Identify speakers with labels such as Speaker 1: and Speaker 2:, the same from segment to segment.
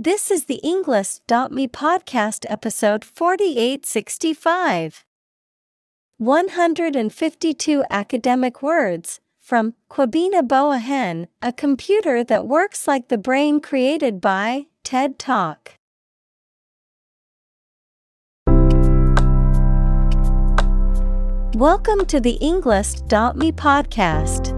Speaker 1: This is the Englist.me podcast episode 4865. 152 academic words from Kwabena Boahen, a computer that works like the brain created by TED Talk. Welcome to the Englist.me podcast.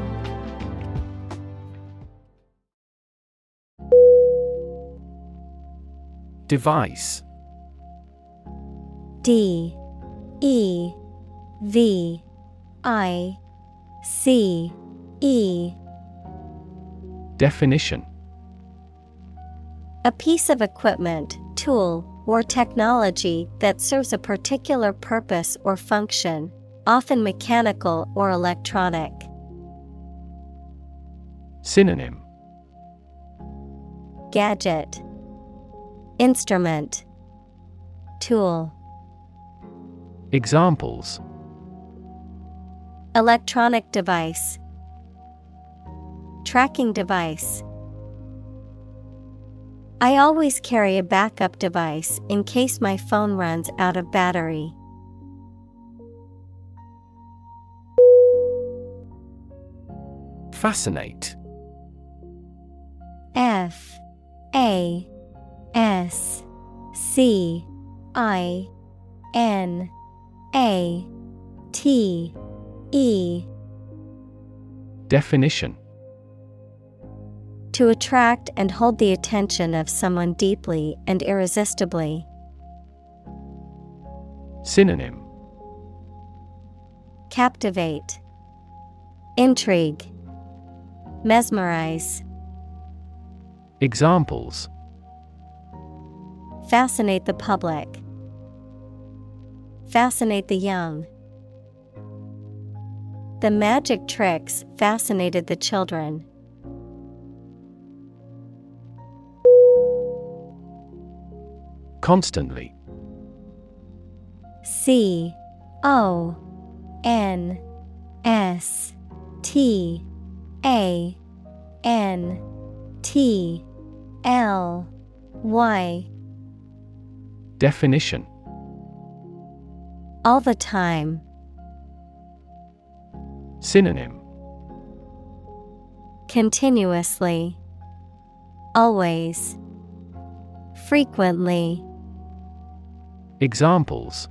Speaker 2: Device.
Speaker 1: D E V I C E.
Speaker 2: Definition.
Speaker 1: A piece of equipment, tool, or technology that serves a particular purpose or function, often mechanical or electronic.
Speaker 2: Synonym.
Speaker 1: Gadget Instrument. Tool.
Speaker 2: Examples.
Speaker 1: Electronic device. Tracking device. I always carry a backup device in case my phone runs out of battery.
Speaker 2: Fascinate.
Speaker 1: F A S C I N A T E.
Speaker 2: Definition.
Speaker 1: To attract and hold the attention of someone deeply and irresistibly.
Speaker 2: Synonym.
Speaker 1: Captivate, Intrigue, Mesmerize.
Speaker 2: Examples
Speaker 1: Fascinate the public. Fascinate the young. The magic tricks fascinated the children.
Speaker 2: Constantly
Speaker 1: C O N S T A N T L Y
Speaker 2: Definition
Speaker 1: All the time.
Speaker 2: Synonym
Speaker 1: Continuously. Always. Frequently.
Speaker 2: Examples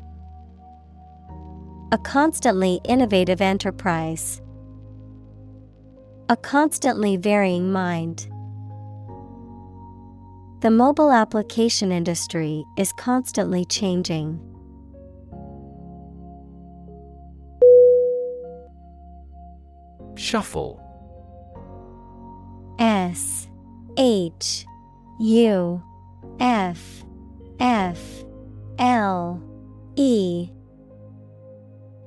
Speaker 1: A constantly innovative enterprise. A constantly varying mind. The mobile application industry is constantly changing.
Speaker 2: Shuffle.
Speaker 1: S H U F F L E.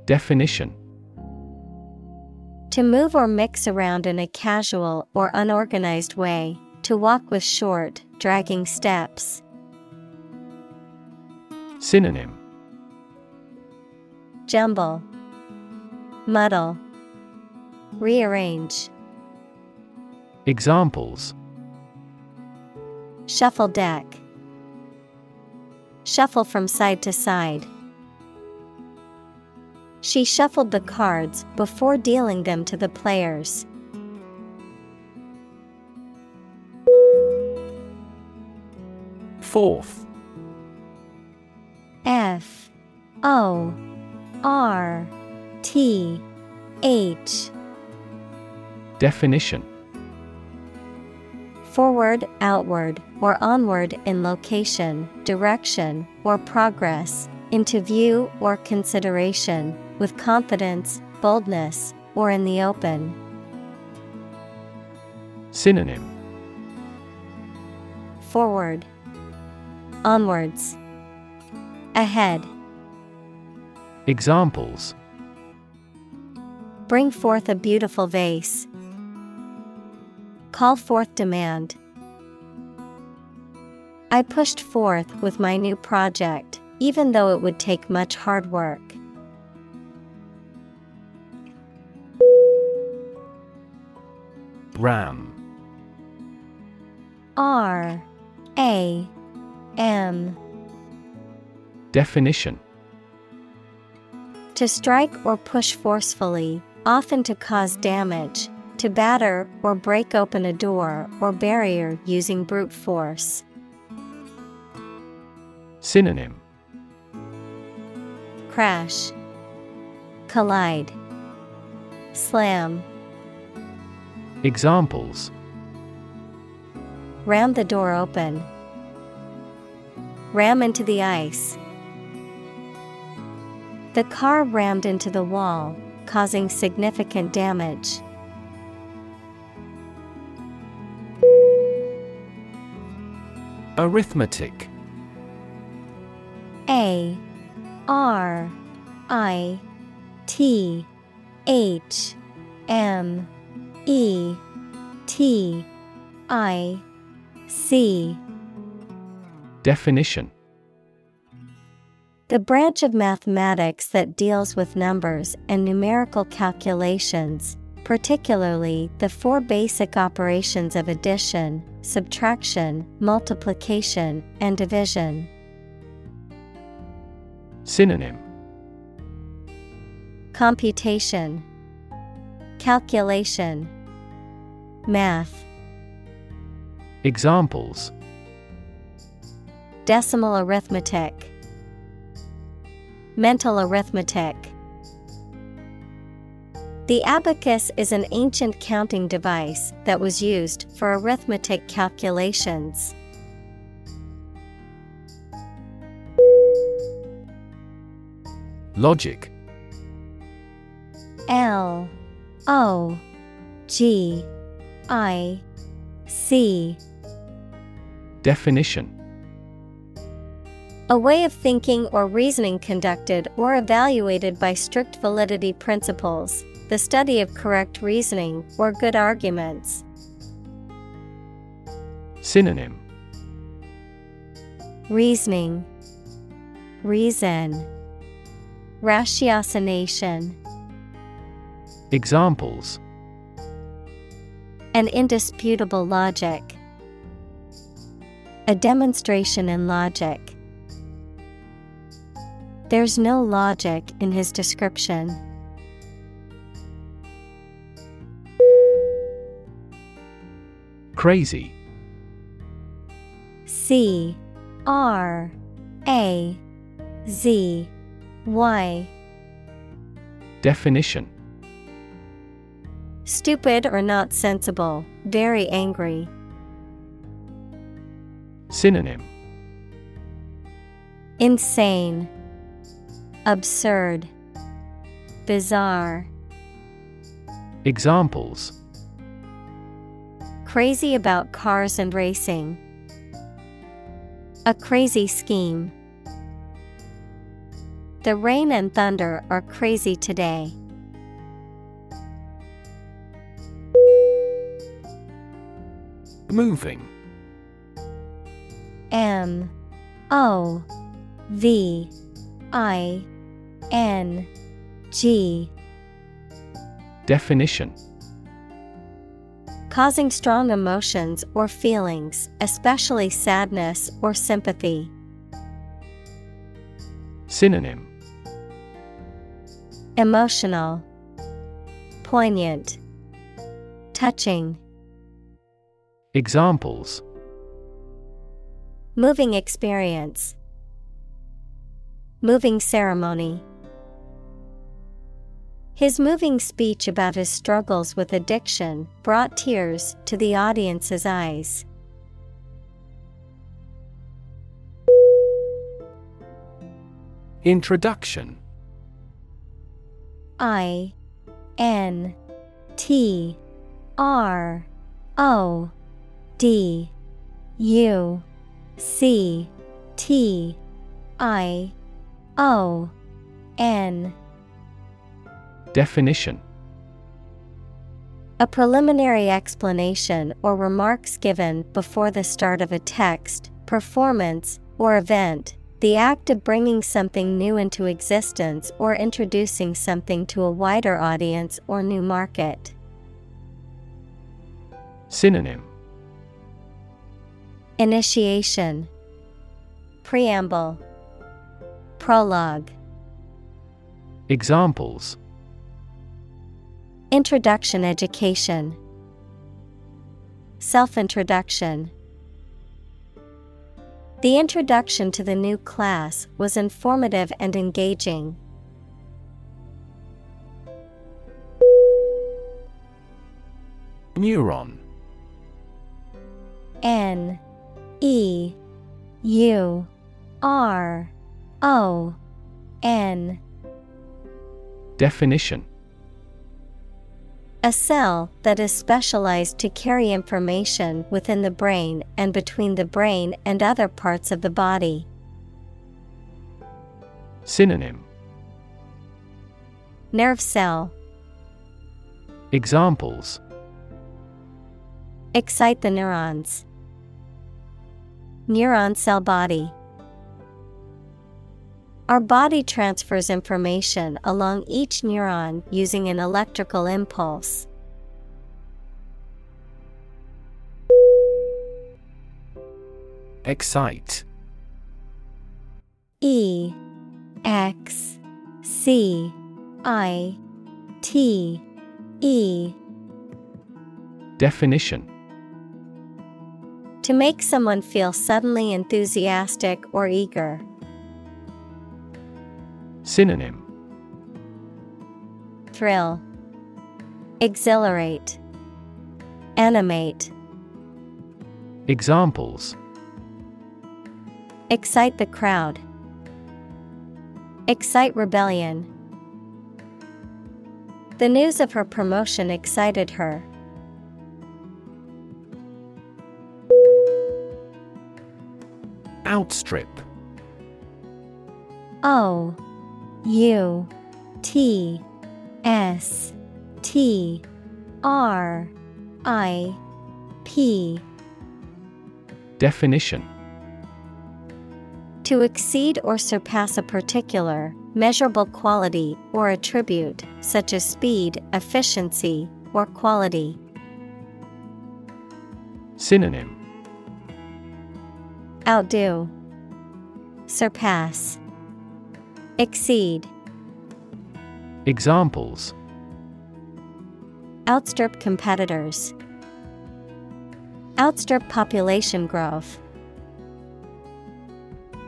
Speaker 2: Definition.
Speaker 1: To move or mix around in a casual or unorganized way, to walk with short, dragging steps.
Speaker 2: Synonym
Speaker 1: Jumble, Muddle, Rearrange.
Speaker 2: Examples
Speaker 1: Shuffle deck. Shuffle from side to side. She shuffled the cards before dealing them to the players.
Speaker 2: Forth.
Speaker 1: F O R T H.
Speaker 2: Definition.
Speaker 1: Forward, outward, or onward in location, direction, or progress, into view or consideration, with confidence, boldness, or in the open.
Speaker 2: Synonym.
Speaker 1: Forward, onwards, ahead.
Speaker 2: Examples
Speaker 1: Bring forth a beautiful vase. Call forth demand. I pushed forth with my new project, even though it would take much hard work.
Speaker 2: Ram
Speaker 1: R A M
Speaker 2: Definition
Speaker 1: To strike or push forcefully, often to cause damage, to batter or break open a door or barrier using brute force.
Speaker 2: Synonym
Speaker 1: Crash, Collide, Slam.
Speaker 2: Examples
Speaker 1: Ram the door open. Ram into the ice. The car rammed into the wall, causing significant damage.
Speaker 2: Arithmetic
Speaker 1: A R I T H M E T I C
Speaker 2: Definition.
Speaker 1: The branch of mathematics that deals with numbers and numerical calculations, particularly the four basic operations of addition, subtraction, multiplication, and division.
Speaker 2: Synonym.
Speaker 1: Computation, Calculation, Math,
Speaker 2: Examples
Speaker 1: Decimal arithmetic, Mental arithmetic. The abacus is an ancient counting device that was used for arithmetic calculations.
Speaker 2: Logic
Speaker 1: L O G I C
Speaker 2: Definition
Speaker 1: A way of thinking or reasoning conducted or evaluated by strict validity principles, the study of correct reasoning or good arguments.
Speaker 2: Synonym
Speaker 1: Reasoning, Reason, Ratiocination.
Speaker 2: Examples
Speaker 1: An indisputable logic. A demonstration in logic. There's no logic in his description.
Speaker 2: Crazy
Speaker 1: C R A Z Y.
Speaker 2: Definition
Speaker 1: Stupid or not sensible, very angry.
Speaker 2: Synonym
Speaker 1: Insane, Absurd, Bizarre.
Speaker 2: Examples
Speaker 1: Crazy about cars and racing. A crazy scheme. The rain and thunder are crazy today.
Speaker 2: Moving
Speaker 1: M O V I N G.
Speaker 2: Definition
Speaker 1: Causing strong emotions or feelings, especially sadness or sympathy.
Speaker 2: Synonym
Speaker 1: Emotional, Poignant, Touching.
Speaker 2: Examples
Speaker 1: Moving experience. Moving ceremony. His moving speech about his struggles with addiction brought tears to the audience's eyes.
Speaker 2: Introduction
Speaker 1: I N T R O D U C T I O N
Speaker 2: Definition.
Speaker 1: A preliminary explanation or remarks given before the start of a text, performance, or event, the act of bringing something new into existence or introducing something to a wider audience or new market.
Speaker 2: Synonym.
Speaker 1: Initiation. Preamble. Prologue.
Speaker 2: Examples
Speaker 1: Introduction Education. Self Introduction The introduction to the new class was informative and engaging.
Speaker 2: Neuron.
Speaker 1: N. E. U. R. O. N.
Speaker 2: Definition
Speaker 1: A cell that is specialized to carry information within the brain and between the brain and other parts of the body.
Speaker 2: Synonym
Speaker 1: Nerve cell.
Speaker 2: Examples
Speaker 1: Excite the neurons. Neuron cell body. Our body transfers information along each neuron using an electrical impulse.
Speaker 2: Excite
Speaker 1: E X C I T E
Speaker 2: Definition
Speaker 1: To make someone feel suddenly enthusiastic or eager.
Speaker 2: Synonym.
Speaker 1: Thrill, Exhilarate, Animate,
Speaker 2: Examples.
Speaker 1: Excite the crowd, Excite rebellion. The news of her promotion excited her.
Speaker 2: Outstrip.
Speaker 1: O U T S T R I P
Speaker 2: Definition.
Speaker 1: To exceed or surpass a particular, measurable quality or attribute, such as speed, efficiency, or quality.
Speaker 2: Synonym.
Speaker 1: Outdo, Surpass, Exceed,
Speaker 2: Examples
Speaker 1: Outstrip competitors, Outstrip population growth.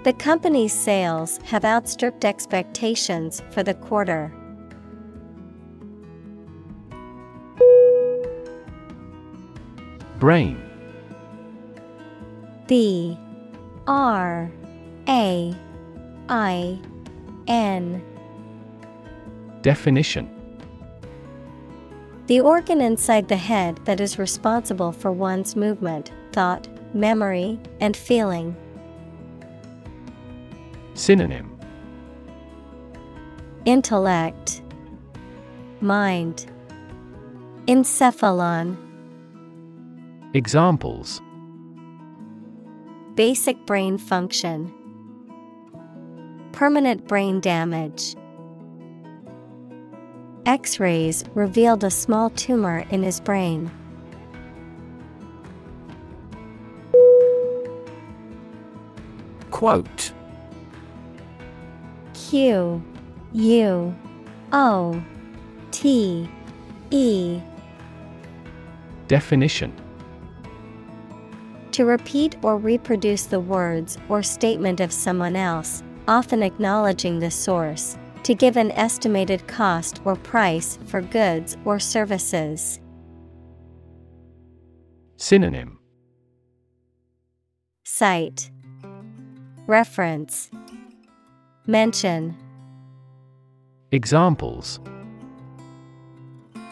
Speaker 1: The company's sales have outstripped expectations for the quarter.
Speaker 2: Brain
Speaker 1: B R A I N.
Speaker 2: Definition.
Speaker 1: The organ inside the head that is responsible for one's movement, thought, memory, and feeling.
Speaker 2: Synonym.
Speaker 1: Intellect, Mind, Encephalon,
Speaker 2: Examples.
Speaker 1: Basic brain function, Permanent brain damage. X rays revealed a small tumor in his brain.
Speaker 2: Quote
Speaker 1: Q U O T E
Speaker 2: Definition
Speaker 1: To repeat or reproduce the words or statement of someone else, often acknowledging the source, To give an estimated cost or price for goods or services.
Speaker 2: Synonym
Speaker 1: Cite Reference Mention
Speaker 2: Examples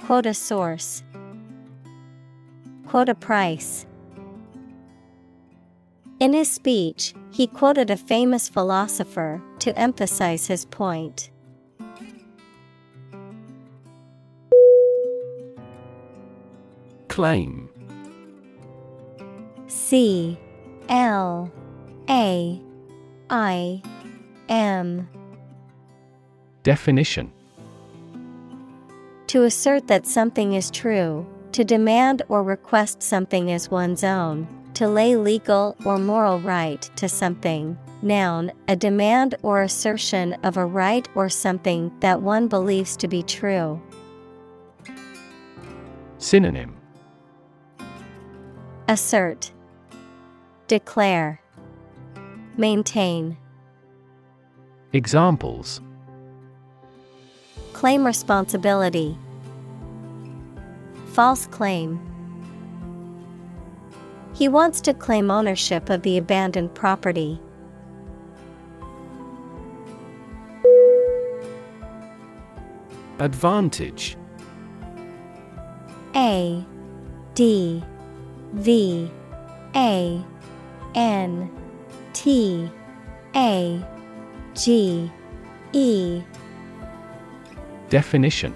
Speaker 1: Quote a source. Quote a price. In his speech, he quoted a famous philosopher to emphasize his point.
Speaker 2: Claim.
Speaker 1: C L A I M.
Speaker 2: Definition.
Speaker 1: To assert that something is true, to demand or request something as one's own, to lay legal or moral right to something. Noun, a demand or assertion of a right or something that one believes to be true.
Speaker 2: Synonym
Speaker 1: Assert, Declare, Maintain.
Speaker 2: Examples
Speaker 1: Claim responsibility, False claim. He wants to claim ownership of the abandoned property.
Speaker 2: Advantage.
Speaker 1: A D V A N T A G E.
Speaker 2: Definition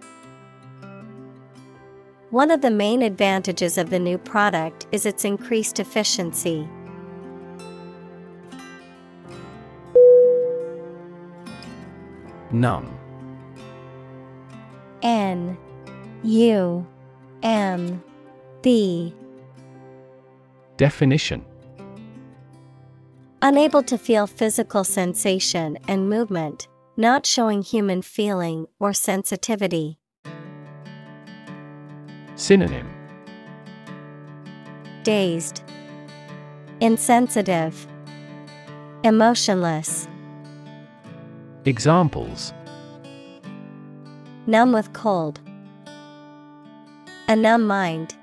Speaker 1: One of the main advantages of the new product is its increased efficiency.
Speaker 2: None
Speaker 1: N. U. M. B.
Speaker 2: Definition.
Speaker 1: Unable to feel physical sensation and movement, not showing human feeling or sensitivity.
Speaker 2: Synonym.
Speaker 1: Dazed, Insensitive, Emotionless,
Speaker 2: Examples.
Speaker 1: Numb with cold, A numb mind.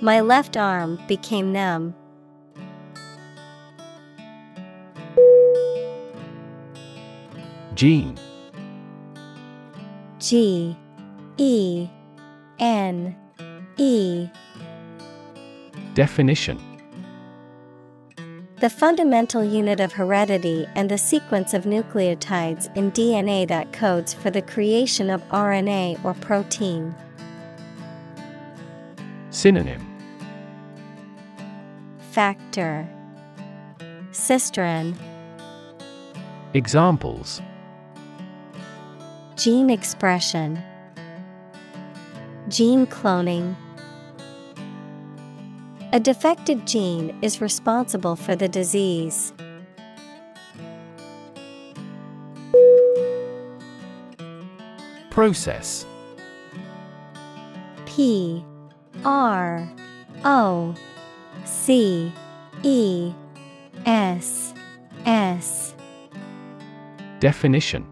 Speaker 1: My left arm became numb.
Speaker 2: Gene.
Speaker 1: G E N E.
Speaker 2: Definition.
Speaker 1: The fundamental unit of heredity and the sequence of nucleotides in DNA that codes for the creation of RNA or protein.
Speaker 2: Synonym.
Speaker 1: Factor. Cistron.
Speaker 2: Examples.
Speaker 1: Gene expression Gene cloning. A defective gene is responsible for the disease.
Speaker 2: Process.
Speaker 1: P R O C E S S.
Speaker 2: Definition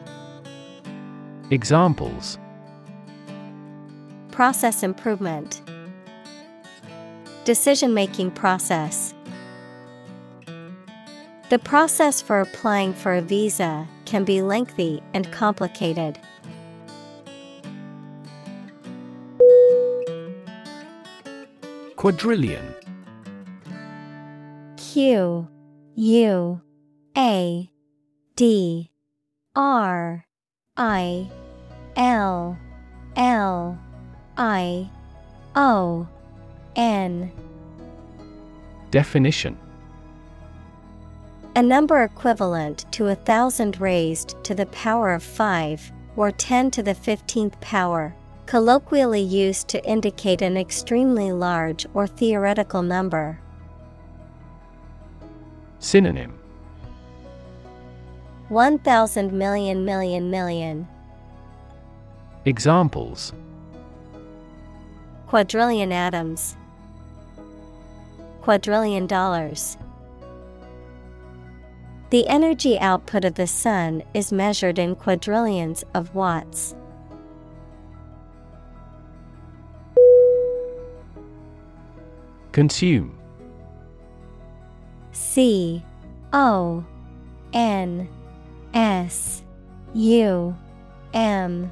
Speaker 2: Examples.
Speaker 1: Process improvement. Decision making process. The process for applying for a visa can be lengthy and complicated.
Speaker 2: Quadrillion.
Speaker 1: Q U A D R I L L I O N
Speaker 2: Definition
Speaker 1: A number equivalent to a thousand raised to the power of five, or ten to the fifteenth power, colloquially used to indicate an extremely large or theoretical number.
Speaker 2: Synonym
Speaker 1: One thousand million million million.
Speaker 2: Examples
Speaker 1: Quadrillion atoms. Quadrillion dollars. The energy output of the sun is measured in quadrillions of watts.
Speaker 2: Consume
Speaker 1: C O N S U M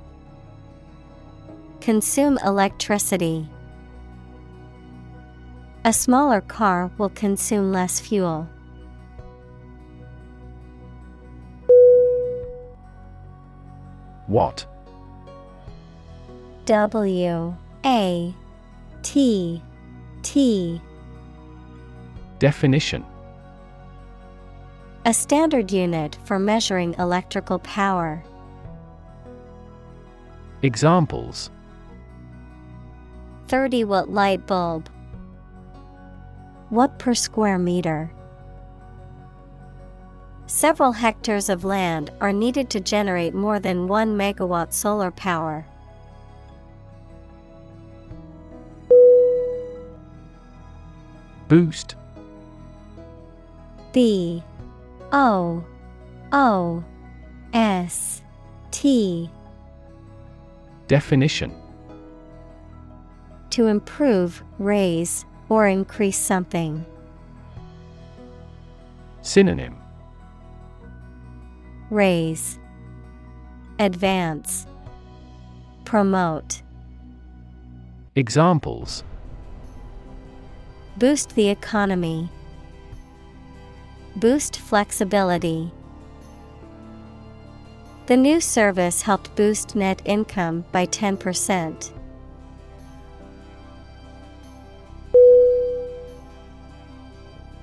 Speaker 1: Consume electricity. A smaller car will consume less fuel.
Speaker 2: Watt
Speaker 1: W A T T
Speaker 2: Definition
Speaker 1: A standard unit for measuring electrical power.
Speaker 2: Examples
Speaker 1: 30 watt light bulb. Watt per square meter? Several hectares of land are needed to generate more than 1 megawatt solar power.
Speaker 2: Boost
Speaker 1: B O O S T
Speaker 2: Definition
Speaker 1: To improve, raise, or increase something.
Speaker 2: Synonym
Speaker 1: Raise, Advance, Promote.
Speaker 2: Examples
Speaker 1: Boost the economy. Boost flexibility. The new service helped boost net income by 10%.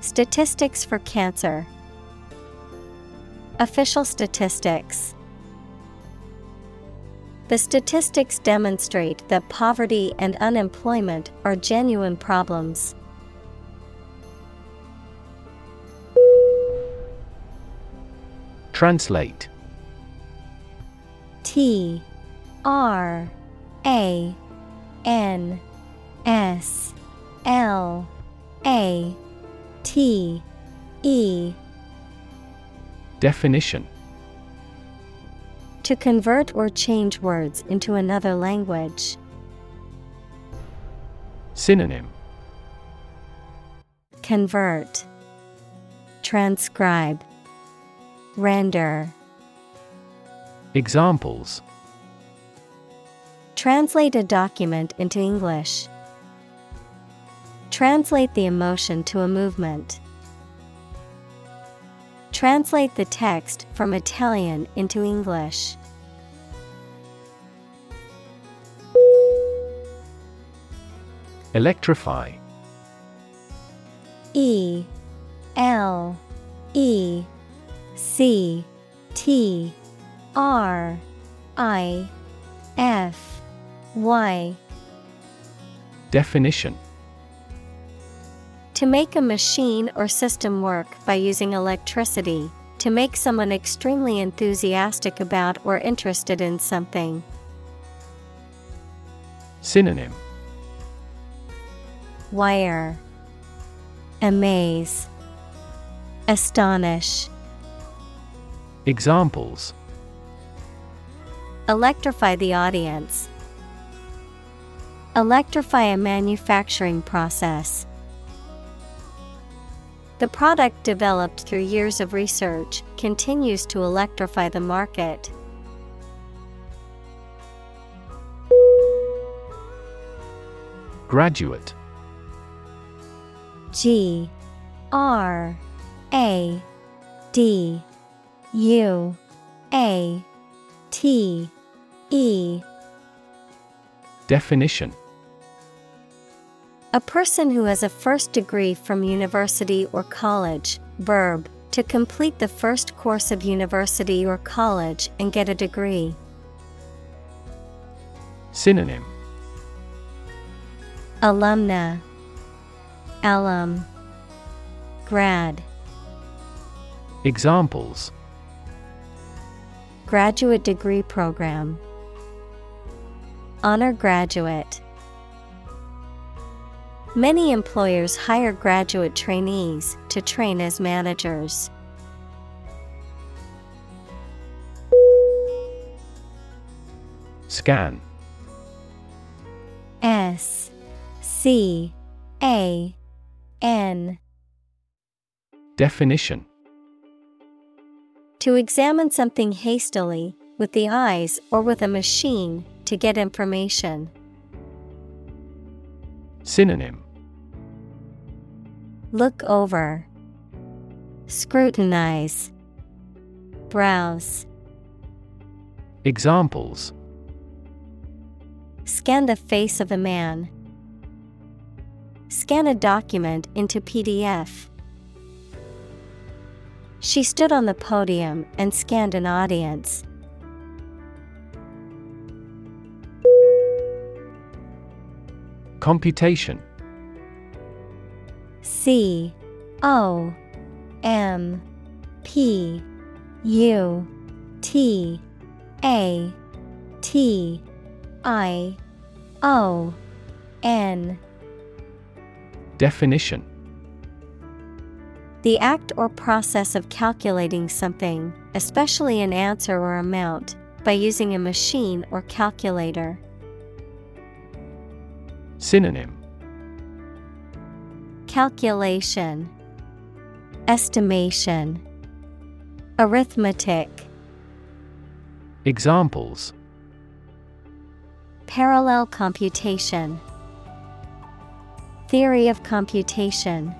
Speaker 1: Statistics for cancer. Official statistics. The statistics demonstrate that poverty and unemployment are genuine problems.
Speaker 2: Translate
Speaker 1: T R A N S L A T E.
Speaker 2: Definition.
Speaker 1: To convert or change words into another language.
Speaker 2: Synonym.
Speaker 1: Convert. Transcribe. Render.
Speaker 2: Examples.
Speaker 1: Translate a document into English. Translate the emotion to a movement. Translate the text from Italian into English.
Speaker 2: Electrify
Speaker 1: E L E C T R I F Y
Speaker 2: Definition
Speaker 1: To make a machine or system work by using electricity, to make someone extremely enthusiastic about or interested in something.
Speaker 2: Synonym
Speaker 1: Wire Amaze Astonish
Speaker 2: Examples
Speaker 1: Electrify the audience. Electrify a manufacturing process. The product developed through years of research continues to electrify the market.
Speaker 2: Graduate.
Speaker 1: G R A D U A T E.
Speaker 2: Definition
Speaker 1: A person who has a first degree from university or college, verb, to complete the first course of university or college and get a degree.
Speaker 2: Synonym.
Speaker 1: Alumna. Alum. Grad.
Speaker 2: Examples.
Speaker 1: Graduate degree program. Honor graduate Many employers hire graduate trainees to train as managers.
Speaker 2: Scan
Speaker 1: S C A N
Speaker 2: Definition
Speaker 1: To examine something hastily, with the eyes or with a machine, to get information.
Speaker 2: Synonym
Speaker 1: Look over, Scrutinize, Browse.
Speaker 2: Examples
Speaker 1: Scan the face of a man. Scan a document into PDF. She stood on the podium and scanned an audience.
Speaker 2: Computation
Speaker 1: C O M P U T A T I O N.
Speaker 2: Definition.
Speaker 1: The act or process of calculating something, especially an answer or amount, by using a machine or calculator.
Speaker 2: Synonym
Speaker 1: Calculation, Estimation, Arithmetic,
Speaker 2: Examples
Speaker 1: Parallel computation, Theory of computation.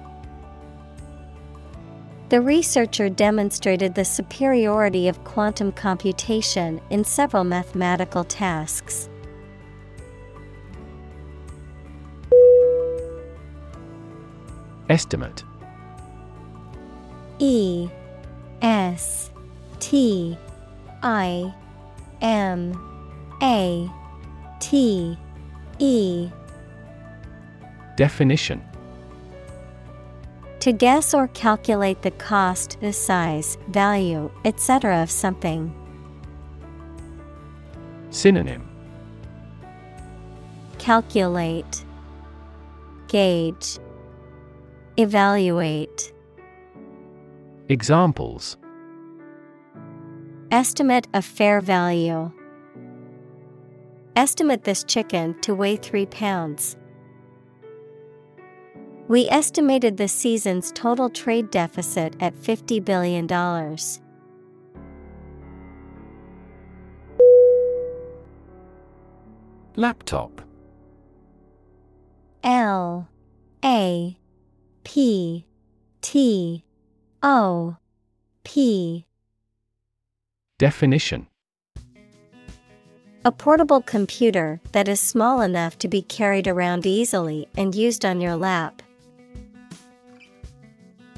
Speaker 1: The researcher demonstrated the superiority of quantum computation in several mathematical tasks.
Speaker 2: Estimate.
Speaker 1: E S T I M A T E.
Speaker 2: Definition.
Speaker 1: To guess or calculate the cost, the size, value, etc. of something.
Speaker 2: Synonym.
Speaker 1: Calculate, Gauge, Evaluate.
Speaker 2: Examples
Speaker 1: Estimate of fair value. Estimate this chicken to weigh 3 pounds. We estimated the season's total trade deficit at $50 billion.
Speaker 2: Laptop
Speaker 1: L A P T O P
Speaker 2: Definition
Speaker 1: A portable computer that is small enough to be carried around easily and used on your lap.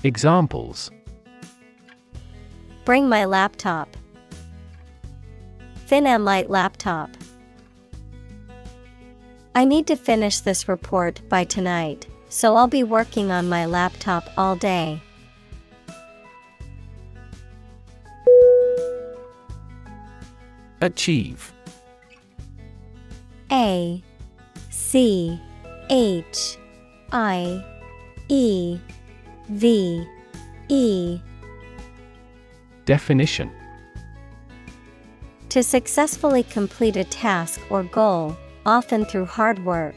Speaker 2: Examples
Speaker 1: Bring my laptop. Thin and light laptop. I need to finish this report by tonight, so I'll be working on my laptop all day.
Speaker 2: Achieve.
Speaker 1: A C H I E V E.
Speaker 2: Definition.
Speaker 1: To successfully complete a task or goal, often through hard work,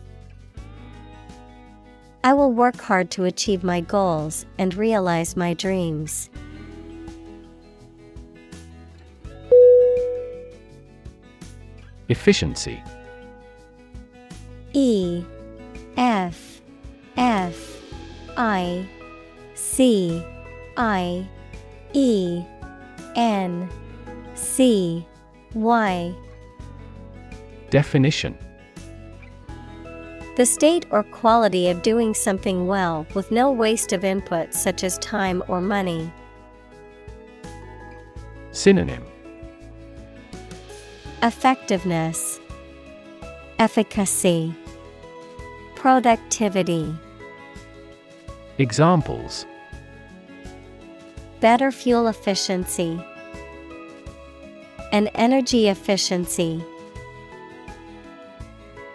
Speaker 1: I will work hard to achieve my goals and realize my dreams.
Speaker 2: Efficiency.
Speaker 1: E F F I C I E N C Y.
Speaker 2: Definition
Speaker 1: The state or quality of doing something well with no waste of input such as time or money.
Speaker 2: Synonym
Speaker 1: Effectiveness, Efficacy, Productivity.
Speaker 2: Examples
Speaker 1: Better fuel efficiency, and energy efficiency.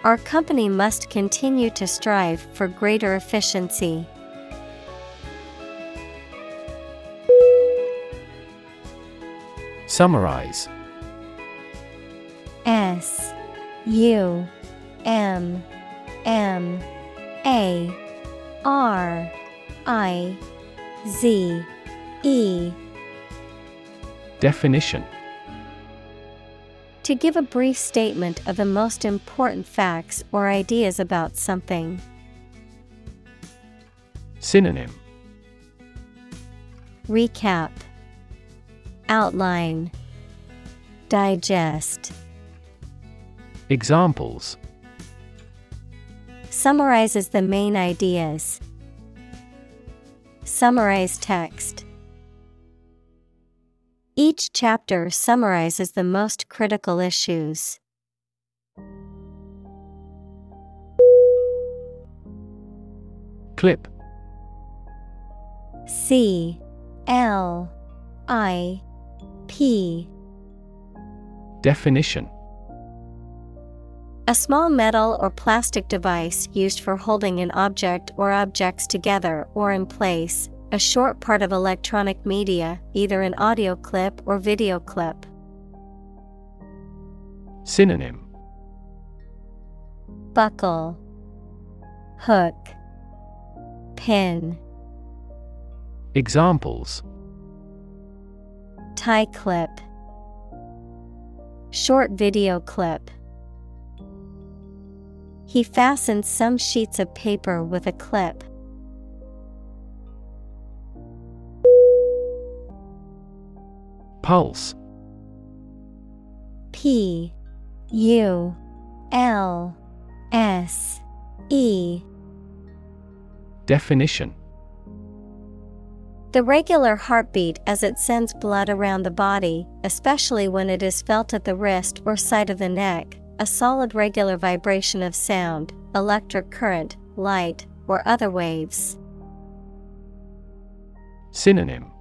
Speaker 1: Our company must continue to strive for greater efficiency.
Speaker 2: Summarize.
Speaker 1: S U M M A R I Z E.
Speaker 2: Definition
Speaker 1: To give a brief statement of the most important facts or ideas about something.
Speaker 2: Synonym
Speaker 1: Recap Outline Digest
Speaker 2: Examples
Speaker 1: Summarizes the main ideas. Summarize text. Each chapter summarizes the most critical issues.
Speaker 2: Clip.
Speaker 1: C. L. I. P.
Speaker 2: Definition.
Speaker 1: A small metal or plastic device used for holding an object or objects together or in place, a short part of electronic media, either an audio clip or video clip.
Speaker 2: Synonym
Speaker 1: Buckle, Hook, Pin,
Speaker 2: Examples
Speaker 1: Tie clip, Short video clip. He fastened some sheets of paper with a clip.
Speaker 2: Pulse.
Speaker 1: P U L S E.
Speaker 2: Definition.
Speaker 1: The regular heartbeat as it sends blood around the body, especially when it is felt at the wrist or side of the neck, a solid regular vibration of sound, electric current, light, or other waves.
Speaker 2: Synonym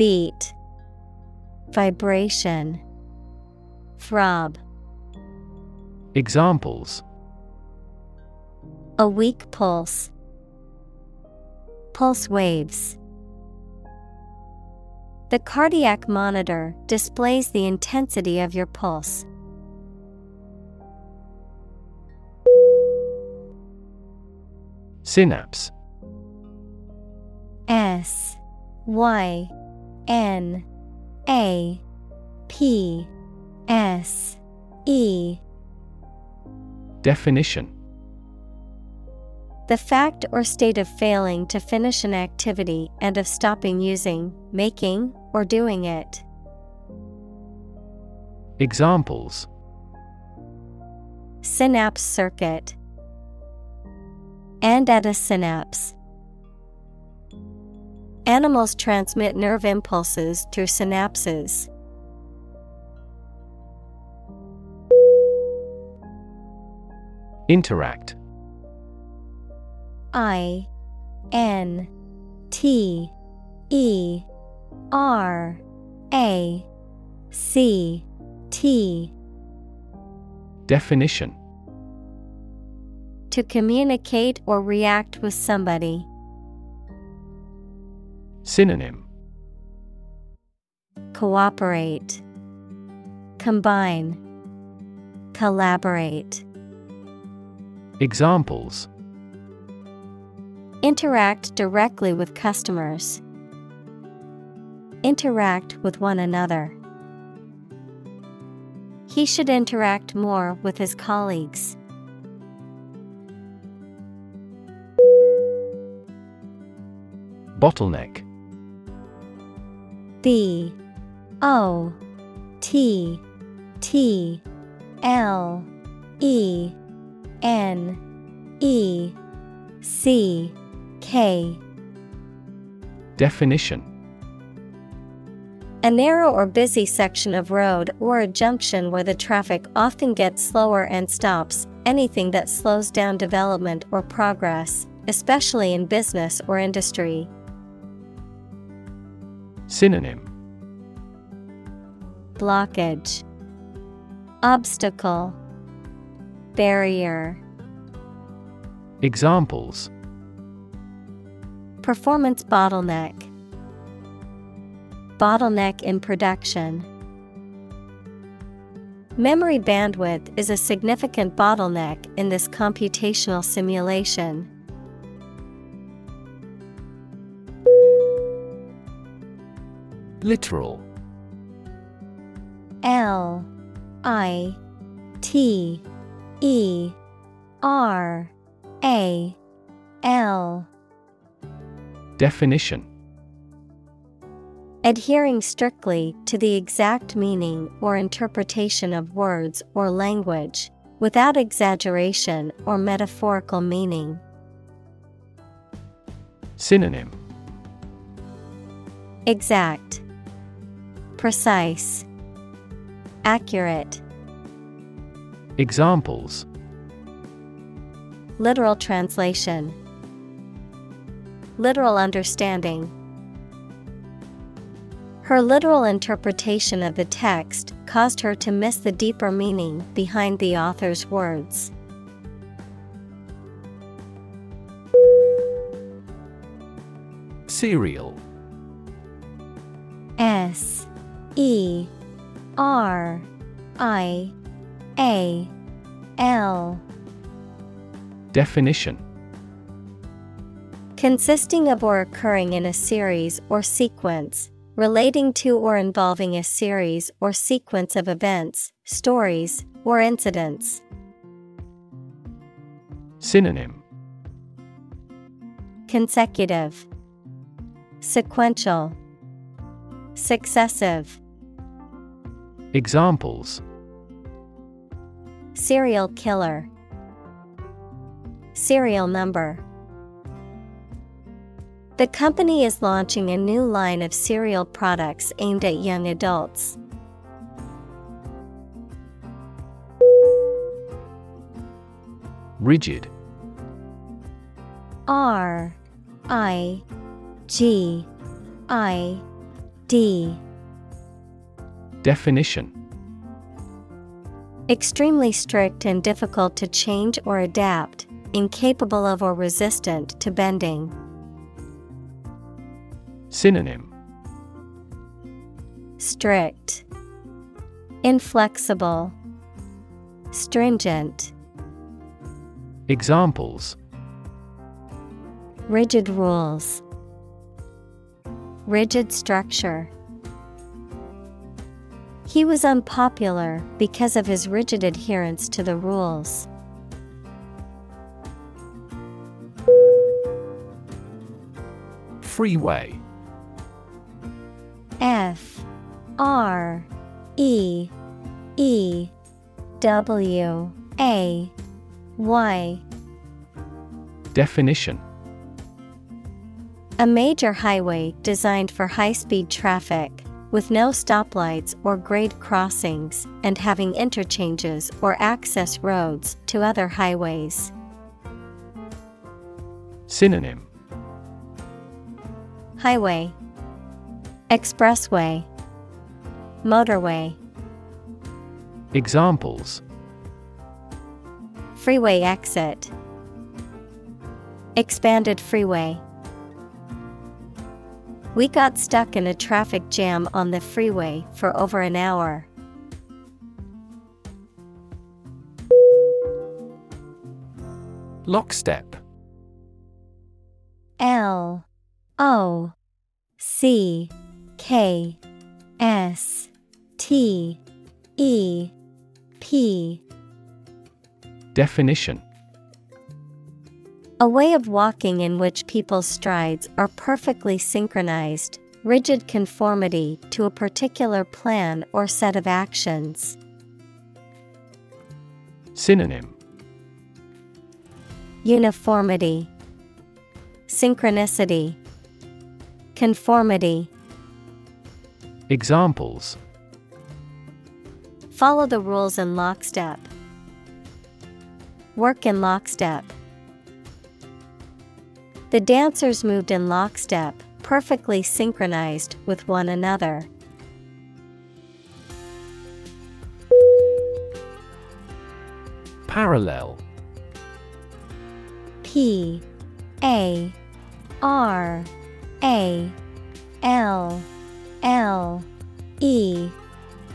Speaker 1: Beat, Vibration, Throb.
Speaker 2: Examples
Speaker 1: A weak pulse, Pulse waves. The cardiac monitor displays the intensity of your pulse.
Speaker 2: Synapse
Speaker 1: S Y N A P S E
Speaker 2: Definition
Speaker 1: The fact or state of failing to finish an activity and of stopping using, making, or doing it.
Speaker 2: Examples
Speaker 1: Synapse circuit. And at a synapse. Animals transmit nerve impulses through synapses.
Speaker 2: Interact
Speaker 1: I N T E R A C T
Speaker 2: Definition
Speaker 1: To communicate or react with somebody.
Speaker 2: Synonym
Speaker 1: Cooperate, Combine, Collaborate.
Speaker 2: Examples
Speaker 1: Interact directly with customers. Interact with one another. He should interact more with his colleagues.
Speaker 2: Bottleneck
Speaker 1: B O T T L E N E C K
Speaker 2: Definition
Speaker 1: A narrow or busy section of road or a junction where the traffic often gets slower and stops, anything that slows down development or progress, especially in business or industry.
Speaker 2: Synonym
Speaker 1: Blockage, Obstacle, Barrier.
Speaker 2: Examples
Speaker 1: Performance bottleneck. Bottleneck in production. Memory bandwidth is a significant bottleneck in this computational simulation.
Speaker 2: Literal.
Speaker 1: L I T E R A L.
Speaker 2: Definition.
Speaker 1: Adhering strictly to the exact meaning or interpretation of words or language, without exaggeration or metaphorical meaning.
Speaker 2: Synonym.
Speaker 1: Exact, Precise, Accurate.
Speaker 2: Examples
Speaker 1: Literal translation, Literal understanding. Her literal interpretation of the text caused her to miss the deeper meaning behind the author's words.
Speaker 2: Serial
Speaker 1: S E R I A L.
Speaker 2: Definition.
Speaker 1: Consisting of or occurring in a series or sequence, Relating to or involving a series or sequence of events, stories, or incidents.
Speaker 2: Synonym.
Speaker 1: Consecutive, Sequential, Successive.
Speaker 2: Examples
Speaker 1: Serial killer, Serial number. The company is launching a new line of cereal products aimed at young adults.
Speaker 2: Rigid
Speaker 1: R I G I D.
Speaker 2: Definition.
Speaker 1: Extremely strict and difficult to change or adapt, incapable of or resistant to bending.
Speaker 2: Synonym.
Speaker 1: Strict, Inflexible, Stringent.
Speaker 2: Examples.
Speaker 1: Rigid rules, Rigid structure. He was unpopular because of his rigid adherence to the rules.
Speaker 2: Freeway
Speaker 1: F R E E W A Y
Speaker 2: Definition
Speaker 1: A major highway designed for high speed traffic, with no stoplights or grade crossings, and having interchanges or access roads to other highways.
Speaker 2: Synonym.
Speaker 1: Highway, Expressway, Motorway,
Speaker 2: Examples.
Speaker 1: Freeway exit, Expanded freeway. We got stuck in a traffic jam on the freeway for over an hour.
Speaker 2: Lockstep.
Speaker 1: L O C K S T E P.
Speaker 2: Definition
Speaker 1: A way of walking in which people's strides are perfectly synchronized, rigid conformity to a particular plan or set of actions.
Speaker 2: Synonym
Speaker 1: Uniformity, Synchronicity, Conformity.
Speaker 2: Examples
Speaker 1: Follow the rules in lockstep. Work in lockstep. The dancers moved in lockstep, perfectly synchronized with one another.
Speaker 2: Parallel.
Speaker 1: P A R A L L E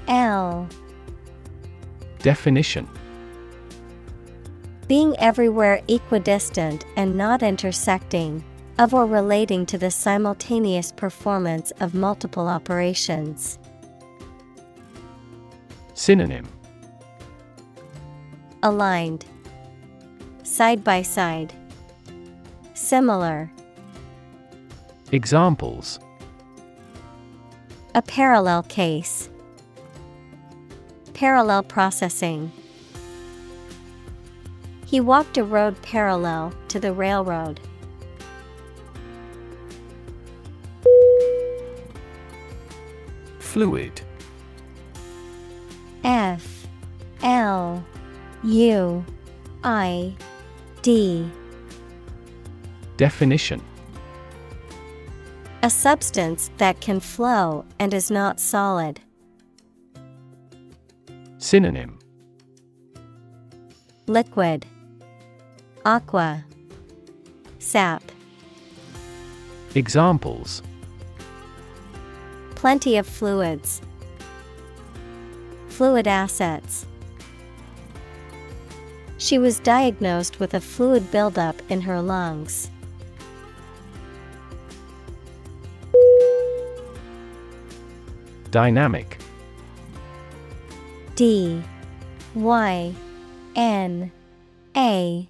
Speaker 1: L.
Speaker 2: Definition
Speaker 1: Being everywhere equidistant and not intersecting, of or relating to the simultaneous performance of multiple operations.
Speaker 2: Synonym.
Speaker 1: Aligned, Side by side, Similar,
Speaker 2: Examples.
Speaker 1: A parallel case, Parallel processing. He walked a road parallel to the railroad.
Speaker 2: Fluid.
Speaker 1: F L U I D.
Speaker 2: Definition.
Speaker 1: A substance that can flow and is not solid.
Speaker 2: Synonym.
Speaker 1: Liquid, Aqua, Sap.
Speaker 2: Examples
Speaker 1: Plenty of fluids. Fluid assets. She was diagnosed with a fluid buildup in her lungs.
Speaker 2: Dynamic
Speaker 1: D Y N A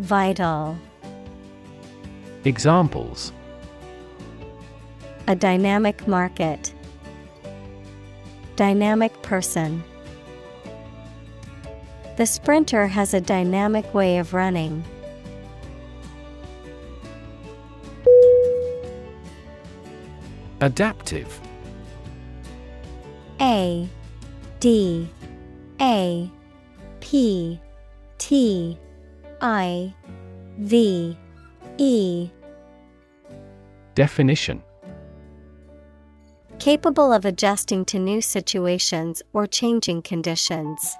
Speaker 1: Vital.
Speaker 2: Examples
Speaker 1: A dynamic market. Dynamic person. The sprinter has a dynamic way of running.
Speaker 2: Adaptive
Speaker 1: A D A P T I V E.
Speaker 2: Definition.
Speaker 1: Capable of adjusting to new situations or changing conditions.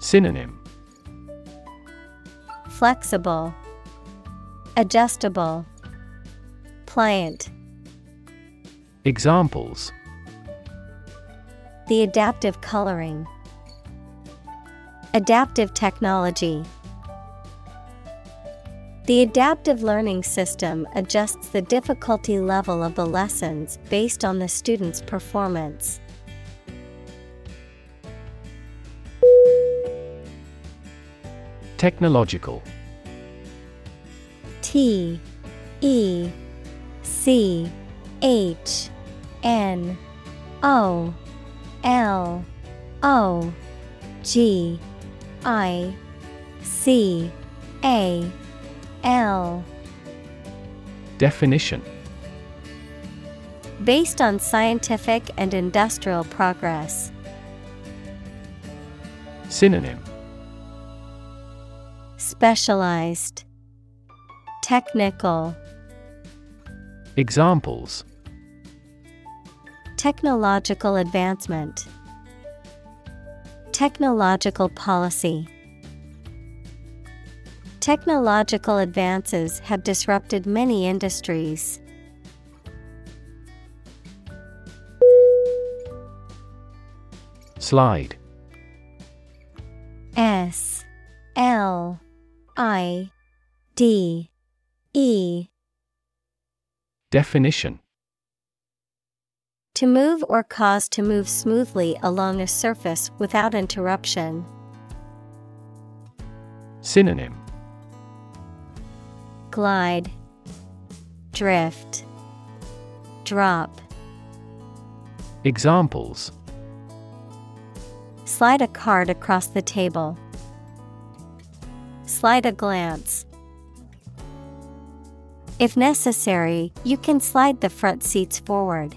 Speaker 2: Synonym.
Speaker 1: Flexible, Adjustable, Pliant.
Speaker 2: Examples.
Speaker 1: The adaptive coloring, Adaptive technology. The adaptive learning system adjusts the difficulty level of the lessons based on the student's performance.
Speaker 2: Technological
Speaker 1: T E C H N O L O G I C A L.
Speaker 2: Definition.
Speaker 1: Based on scientific and industrial progress.
Speaker 2: Synonym.
Speaker 1: Specialized. Technical.
Speaker 2: Examples.
Speaker 1: Technological advancement Technological policy. Technological advances have disrupted many industries.
Speaker 2: Slide.
Speaker 1: S L I D E.
Speaker 2: Definition
Speaker 1: To move or cause to move smoothly along a surface without interruption.
Speaker 2: Synonym
Speaker 1: Glide, Drift, Drop.
Speaker 2: Examples
Speaker 1: Slide a card across the table. Slide a glance. If necessary, you can slide the front seats forward.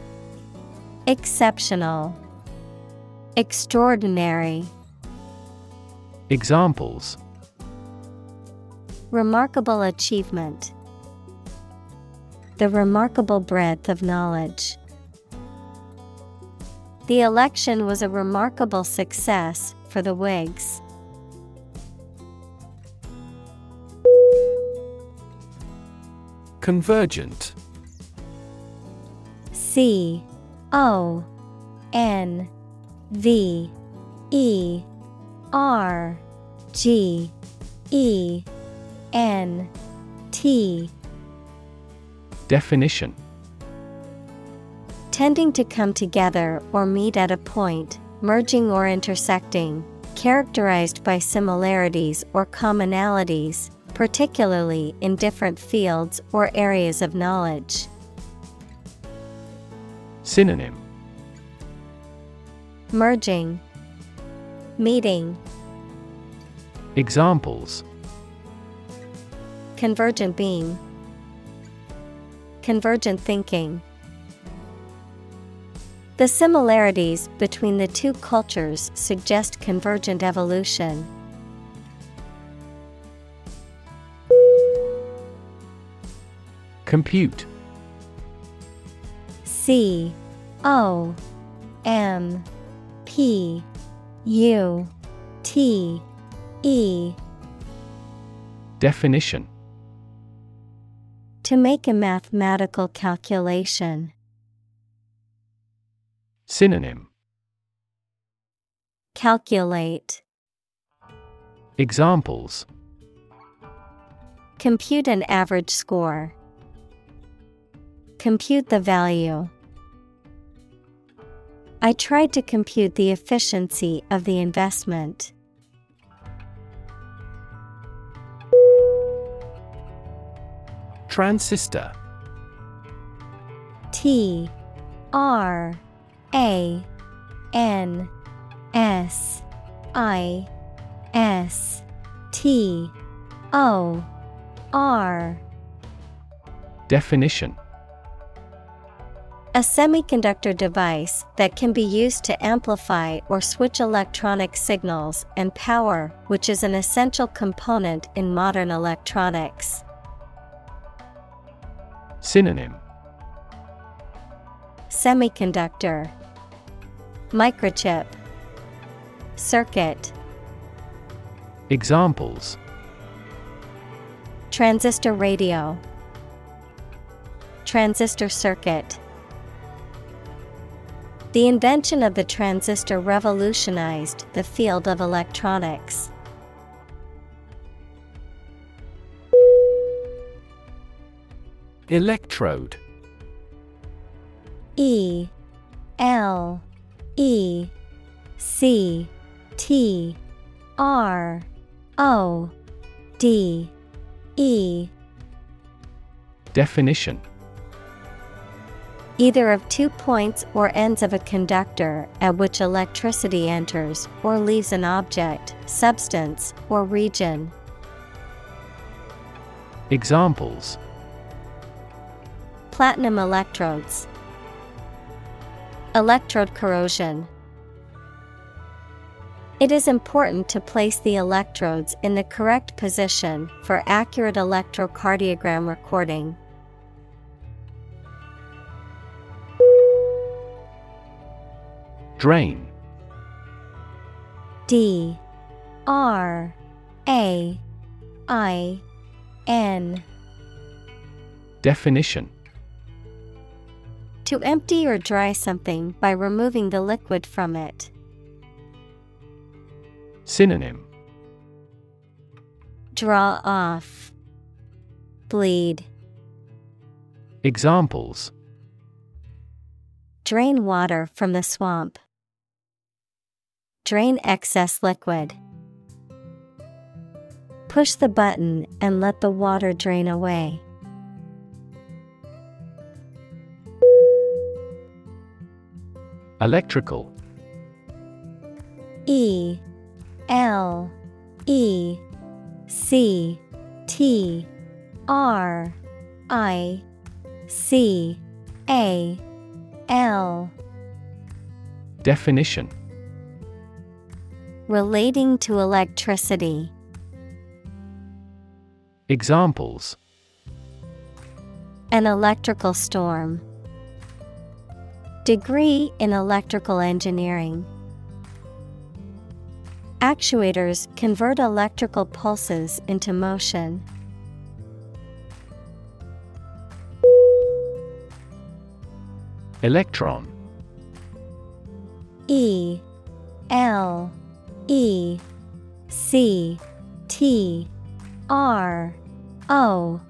Speaker 1: Exceptional, Extraordinary.
Speaker 2: Examples
Speaker 1: Remarkable achievement. The remarkable breadth of knowledge. The election was a remarkable success for the Whigs.
Speaker 2: Convergent
Speaker 1: C O N V E R G E N T
Speaker 2: Definition
Speaker 1: Tending to come together or meet at a point, merging or intersecting, characterized by similarities or commonalities, particularly in different fields or areas of knowledge.
Speaker 2: Synonym.
Speaker 1: Merging, Meeting,
Speaker 2: Examples.
Speaker 1: Convergent beam, Convergent thinking. The similarities between the two cultures suggest convergent evolution.
Speaker 2: Compute
Speaker 1: C O M P U T E
Speaker 2: Definition
Speaker 1: To make a mathematical calculation.
Speaker 2: Synonym
Speaker 1: Calculate.
Speaker 2: Examples
Speaker 1: Compute an average score. Compute the value. I tried to compute the efficiency of the investment.
Speaker 2: Transistor.
Speaker 1: T R A N S I S T O R.
Speaker 2: Definition
Speaker 1: A semiconductor device that can be used to amplify or switch electronic signals and power, which is an essential component in modern electronics.
Speaker 2: Synonym.
Speaker 1: Semiconductor. Microchip. Circuit.
Speaker 2: Examples.
Speaker 1: Transistor radio. Transistor circuit The invention of the transistor revolutionized the field of electronics.
Speaker 2: Electrode.
Speaker 1: E L E C T R O D E.
Speaker 2: Definition
Speaker 1: Either of two points or ends of a conductor at which electricity enters or leaves an object, substance, or region.
Speaker 2: Examples
Speaker 1: Platinum electrodes. Electrode corrosion. It is important to place the electrodes in the correct position for accurate electrocardiogram recording.
Speaker 2: Drain
Speaker 1: D R A I N
Speaker 2: Definition
Speaker 1: To empty or dry something by removing the liquid from it.
Speaker 2: Synonym
Speaker 1: Draw off. Bleed.
Speaker 2: Examples
Speaker 1: Drain water from the swamp. Drain excess liquid. Push the button and let the water drain away.
Speaker 2: Electrical
Speaker 1: E L E C T R I C A L
Speaker 2: Definition
Speaker 1: Relating to electricity.
Speaker 2: Examples
Speaker 1: An electrical storm. Degree in electrical engineering. Actuators convert electrical pulses into motion.
Speaker 2: Electron
Speaker 1: E L E C T R O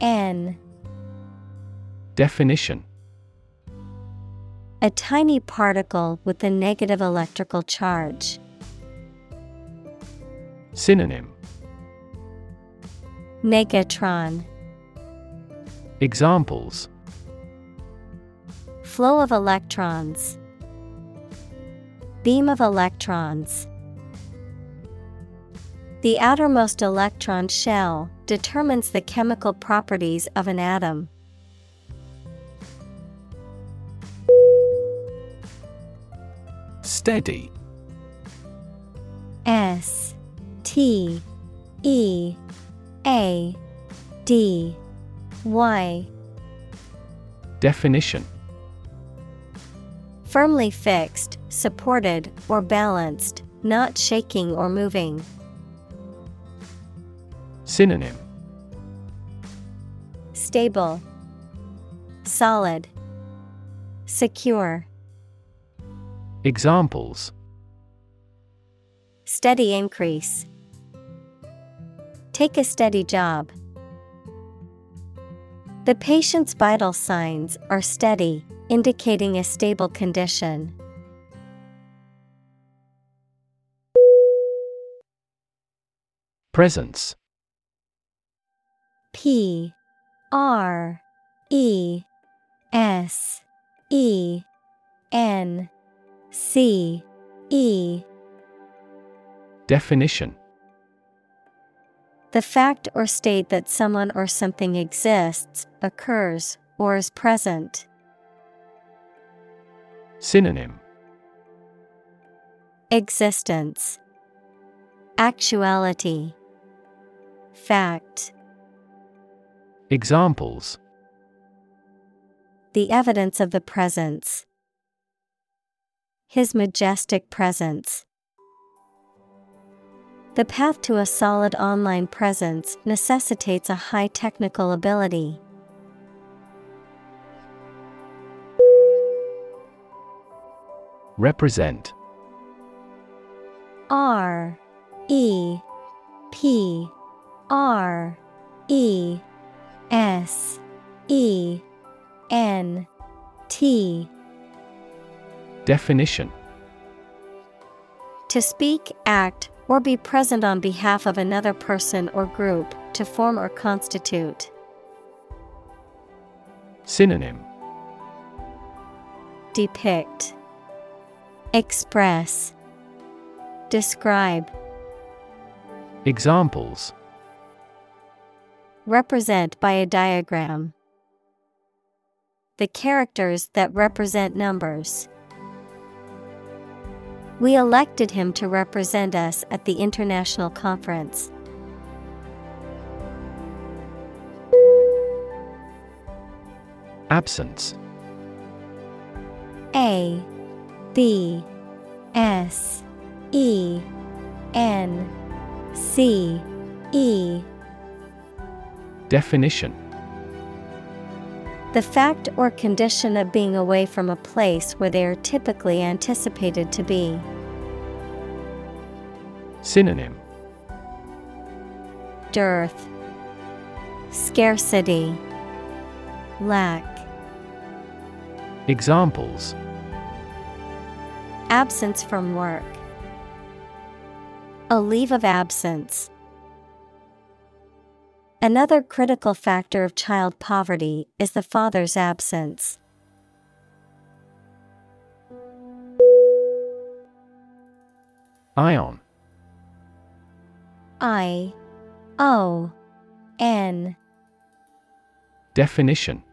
Speaker 1: N
Speaker 2: Definition
Speaker 1: A tiny particle with a negative electrical charge.
Speaker 2: Synonym
Speaker 1: Negatron.
Speaker 2: Examples
Speaker 1: Flow of electrons. Beam of electrons. The outermost electron shell determines the chemical properties of an atom.
Speaker 2: Steady
Speaker 1: S T E A D Y
Speaker 2: Definition
Speaker 1: Firmly fixed, supported, or balanced, not shaking or moving.
Speaker 2: Synonym
Speaker 1: Stable, Solid, Secure.
Speaker 2: Examples
Speaker 1: Steady increase. Take a steady job. The patient's vital signs are steady, indicating a stable condition.
Speaker 2: Presence
Speaker 1: P R E S E N C E.
Speaker 2: Definition.
Speaker 1: The fact or state that someone or something exists, occurs, or is present.
Speaker 2: Synonym.
Speaker 1: Existence, Actuality, Fact.
Speaker 2: Examples
Speaker 1: The evidence of the presence. His majestic presence. The path to a solid online presence necessitates a high technical ability.
Speaker 2: Represent
Speaker 1: R E P R E S E N T.
Speaker 2: Definition.
Speaker 1: To speak, act, or be present on behalf of another person or group, to form or constitute.
Speaker 2: Synonym.
Speaker 1: Depict, Express, Describe,
Speaker 2: Examples
Speaker 1: Represent by a diagram. The characters that represent numbers. We elected him to represent us at the international conference.
Speaker 2: Absence
Speaker 1: A B S E N C E
Speaker 2: Definition
Speaker 1: The fact or condition of being away from a place where they are typically anticipated to be.
Speaker 2: Synonym
Speaker 1: Dearth, Scarcity, Lack.
Speaker 2: Examples
Speaker 1: Absence from work. A leave of absence. Another critical factor of child poverty is the father's absence.
Speaker 2: Ion
Speaker 1: I O N
Speaker 2: Definition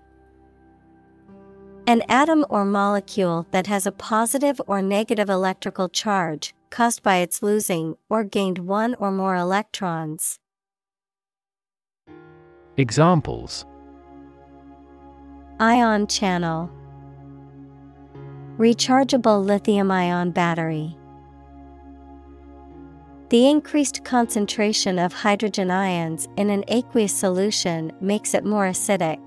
Speaker 1: An atom or molecule that has a positive or negative electrical charge caused by its losing or gained one or more electrons.
Speaker 2: Examples
Speaker 1: Ion channel Rechargeable lithium ion battery. The increased concentration of hydrogen ions in an aqueous solution makes it more acidic.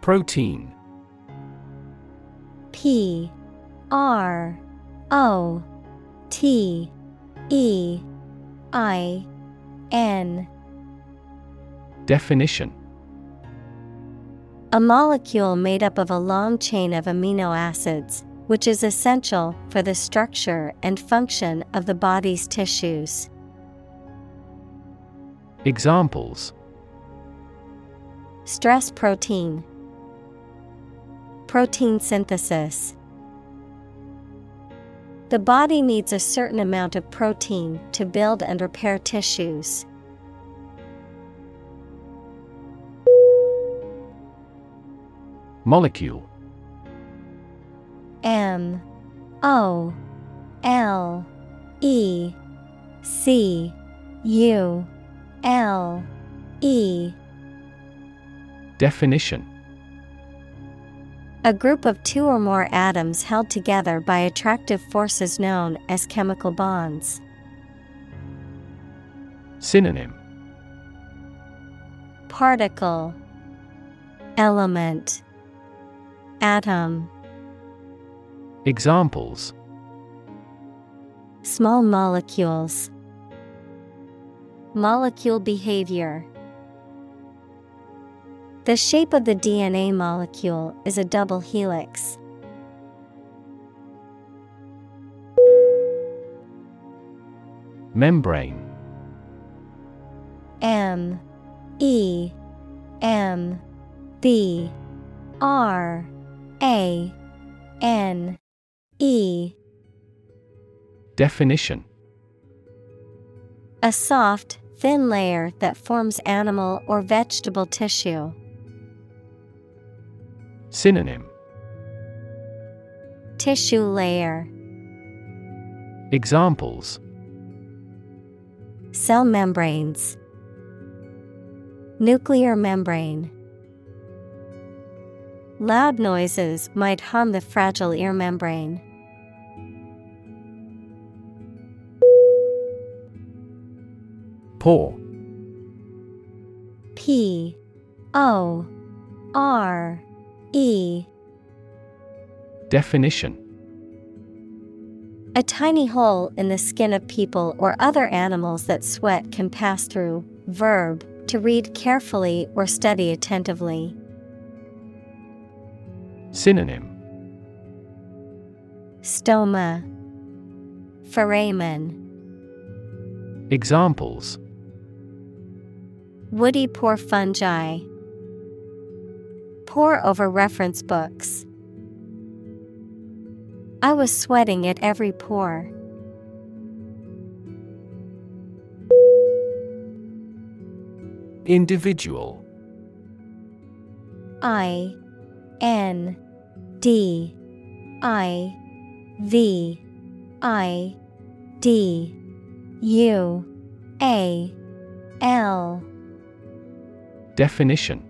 Speaker 2: Protein
Speaker 1: P R O T E I N
Speaker 2: Definition
Speaker 1: A molecule made up of a long chain of amino acids, which is essential for the structure and function of the body's tissues.
Speaker 2: Examples
Speaker 1: Stress protein, protein synthesis. The body needs a certain amount of protein to build and repair tissues.
Speaker 2: Molecule.
Speaker 1: M. O. L. E. C. U. L. E.
Speaker 2: Definition
Speaker 1: A group of two or more atoms held together by attractive forces known as chemical bonds.
Speaker 2: Synonym.
Speaker 1: Particle. Element. Atom.
Speaker 2: Examples.
Speaker 1: Small molecules. Molecule behavior The shape of the DNA molecule is a double helix.
Speaker 2: Membrane
Speaker 1: M E M B R A N E
Speaker 2: Definition
Speaker 1: A soft, thin layer that forms animal or vegetable tissue.
Speaker 2: Synonym.
Speaker 1: Tissue layer.
Speaker 2: Examples.
Speaker 1: Cell membranes. Nuclear membrane. Loud noises might harm the fragile ear membrane. P O R E.
Speaker 2: Definition.
Speaker 1: A tiny hole in the skin of people or other animals that sweat can pass through. Verb to read carefully or study attentively.
Speaker 2: Synonym.
Speaker 1: Stoma. Foramen.
Speaker 2: Examples.
Speaker 1: Woody pore fungi Pore over reference books. I was sweating at every pore.
Speaker 2: Individual
Speaker 1: I N D I V I D U A L
Speaker 2: Definition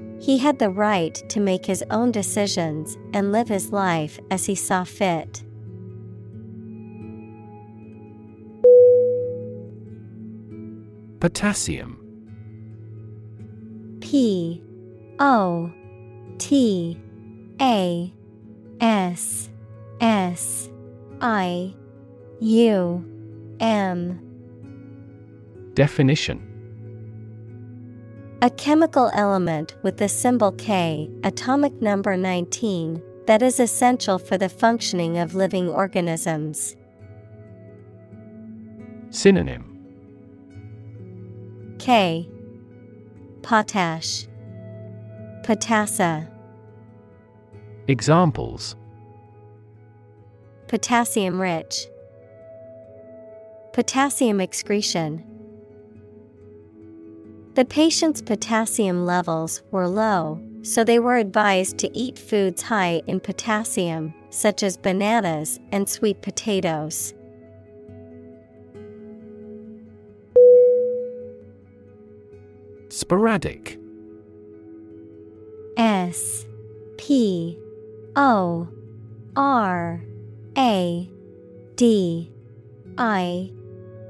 Speaker 1: he had the right to make his own decisions and live his life as he saw fit.
Speaker 2: Potassium.
Speaker 1: P O T A S S I U M.
Speaker 2: Definition
Speaker 1: A chemical element with the symbol K, atomic number 19, that is essential for the functioning of living organisms.
Speaker 2: Synonym.
Speaker 1: K. Potash. Potassa.
Speaker 2: Examples.
Speaker 1: Potassium rich. Potassium excretion The patient's potassium levels were low, so they were advised to eat foods high in potassium, such as bananas and sweet potatoes.
Speaker 2: Sporadic.
Speaker 1: S P O R A D I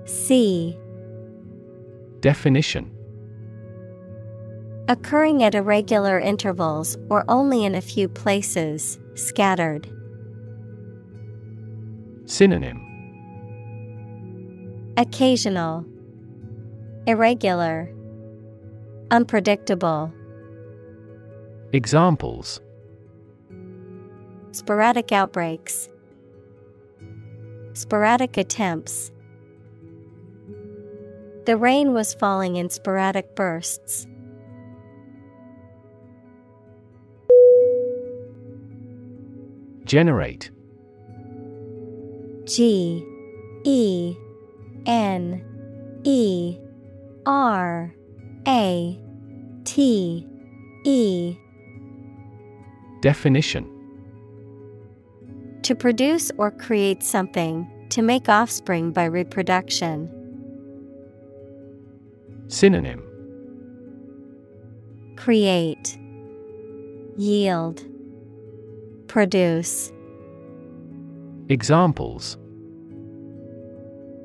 Speaker 1: C.
Speaker 2: Definition
Speaker 1: Occurring at irregular intervals or only in a few places, scattered.
Speaker 2: Synonym
Speaker 1: Occasional, Irregular, Unpredictable.
Speaker 2: Examples
Speaker 1: Sporadic outbreaks, Sporadic attempts. The rain was falling in sporadic bursts.
Speaker 2: Generate.
Speaker 1: G E N E R A T E.
Speaker 2: Definition.
Speaker 1: To produce or create something, to make offspring by reproduction.
Speaker 2: Synonym.
Speaker 1: Create. Yield Produce
Speaker 2: Examples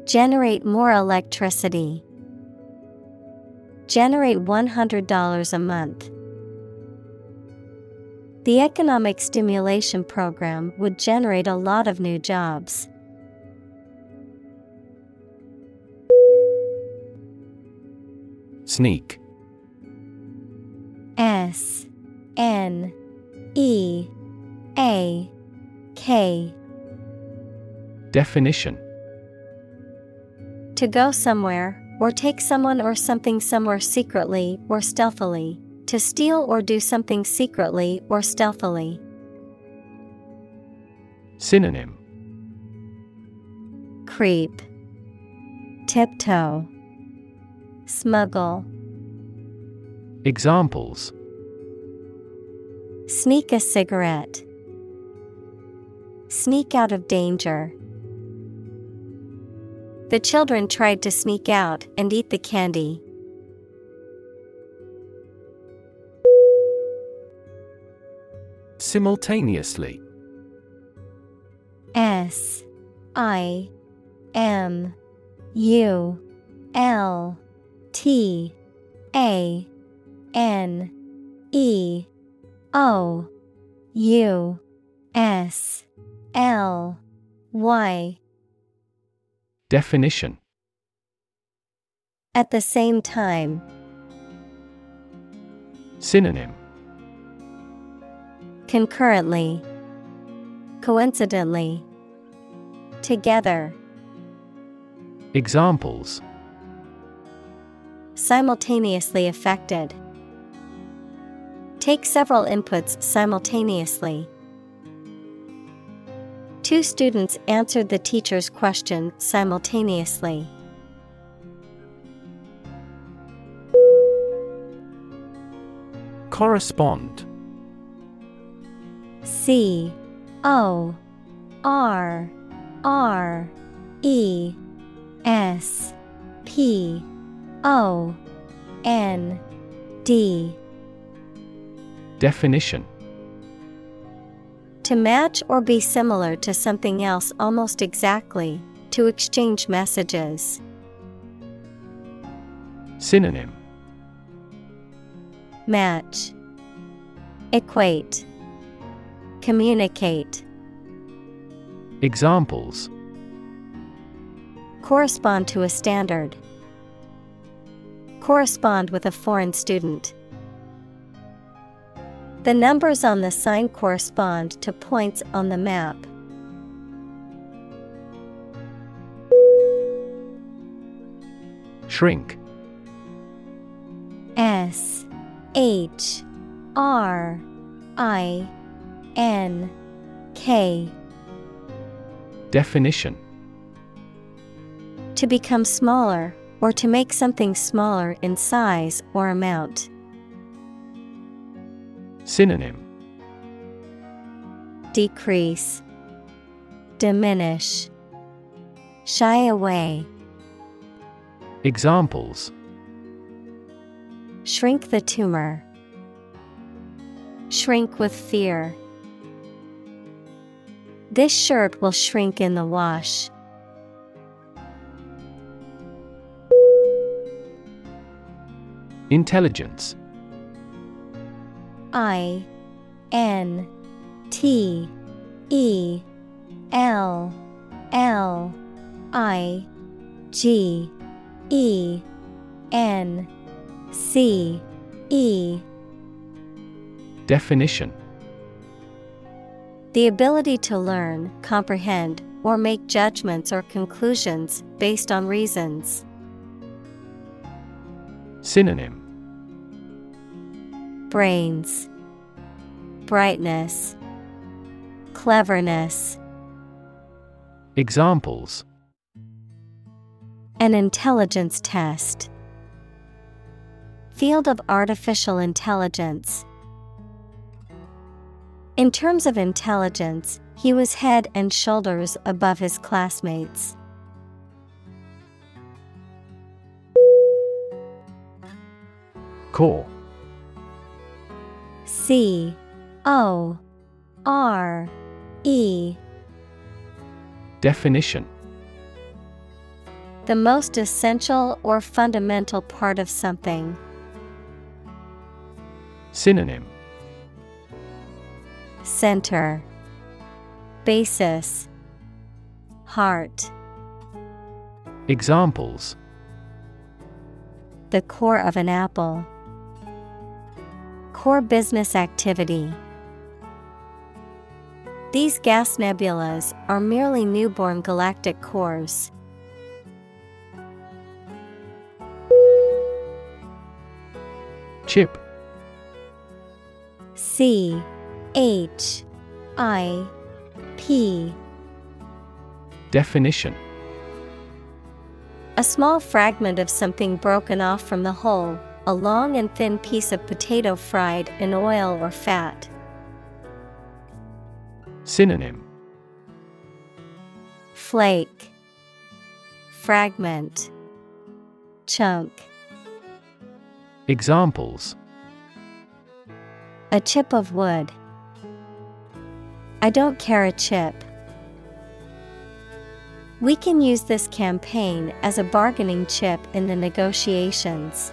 Speaker 1: Generate more electricity. Generate $100 a month. The economic stimulation program would generate a lot of new jobs.
Speaker 2: Sneak
Speaker 1: S N E A K.
Speaker 2: Definition.
Speaker 1: To go somewhere, or take someone or something somewhere secretly or stealthily. To steal or do something secretly or stealthily.
Speaker 2: Synonym.
Speaker 1: Creep, Tiptoe, Smuggle,
Speaker 2: Examples.
Speaker 1: Sneak a cigarette, Sneak out of danger. The children tried to sneak out and eat the candy.
Speaker 2: Simultaneously
Speaker 1: S I M U L T A N E O U S L Y.
Speaker 2: Definition.
Speaker 1: At the same time,
Speaker 2: Synonym.
Speaker 1: Concurrently, coincidentally, together,
Speaker 2: Examples.
Speaker 1: Simultaneously affected. Take several inputs simultaneously. Two students answered the teacher's question simultaneously.
Speaker 2: Correspond.
Speaker 1: C O R R E S P O N D.
Speaker 2: Definition
Speaker 1: To match or be similar to something else almost exactly, to exchange messages.
Speaker 2: Synonym
Speaker 1: Match Equate Communicate
Speaker 2: Examples
Speaker 1: Correspond to a standard. Correspond with a foreign student. The numbers on the sign correspond to points on the map.
Speaker 2: Shrink
Speaker 1: S H R I N K
Speaker 2: Definition
Speaker 1: To become smaller, or to make something smaller in size or amount.
Speaker 2: Synonym
Speaker 1: Decrease, Diminish, Shy away.
Speaker 2: Examples
Speaker 1: Shrink the tumor, Shrink with fear. This shirt will shrink in the wash.
Speaker 2: Intelligence
Speaker 1: I N T E L L I G E N C E.
Speaker 2: Definition.
Speaker 1: The ability to learn, comprehend, or make judgments or conclusions based on reasons.
Speaker 2: Synonym
Speaker 1: Brains, Brightness, Cleverness.
Speaker 2: Examples
Speaker 1: An intelligence test. Field of artificial intelligence. In terms of intelligence, he was head and shoulders above his classmates.
Speaker 2: Core
Speaker 1: C. O. R. E.
Speaker 2: Definition.
Speaker 1: The most essential or fundamental part of something.
Speaker 2: Synonym.
Speaker 1: Center. Basis. Heart.
Speaker 2: Examples.
Speaker 1: The core of an apple. Core business activity. These gas nebulas are merely newborn galactic cores.
Speaker 2: Chip
Speaker 1: C H I P
Speaker 2: Definition
Speaker 1: A small fragment of something broken off from the whole, a long and thin piece of potato fried in oil or fat.
Speaker 2: Synonym
Speaker 1: Flake, Fragment, Chunk.
Speaker 2: Examples
Speaker 1: A chip of wood. I don't care a chip. We can use this campaign as a bargaining chip in the negotiations.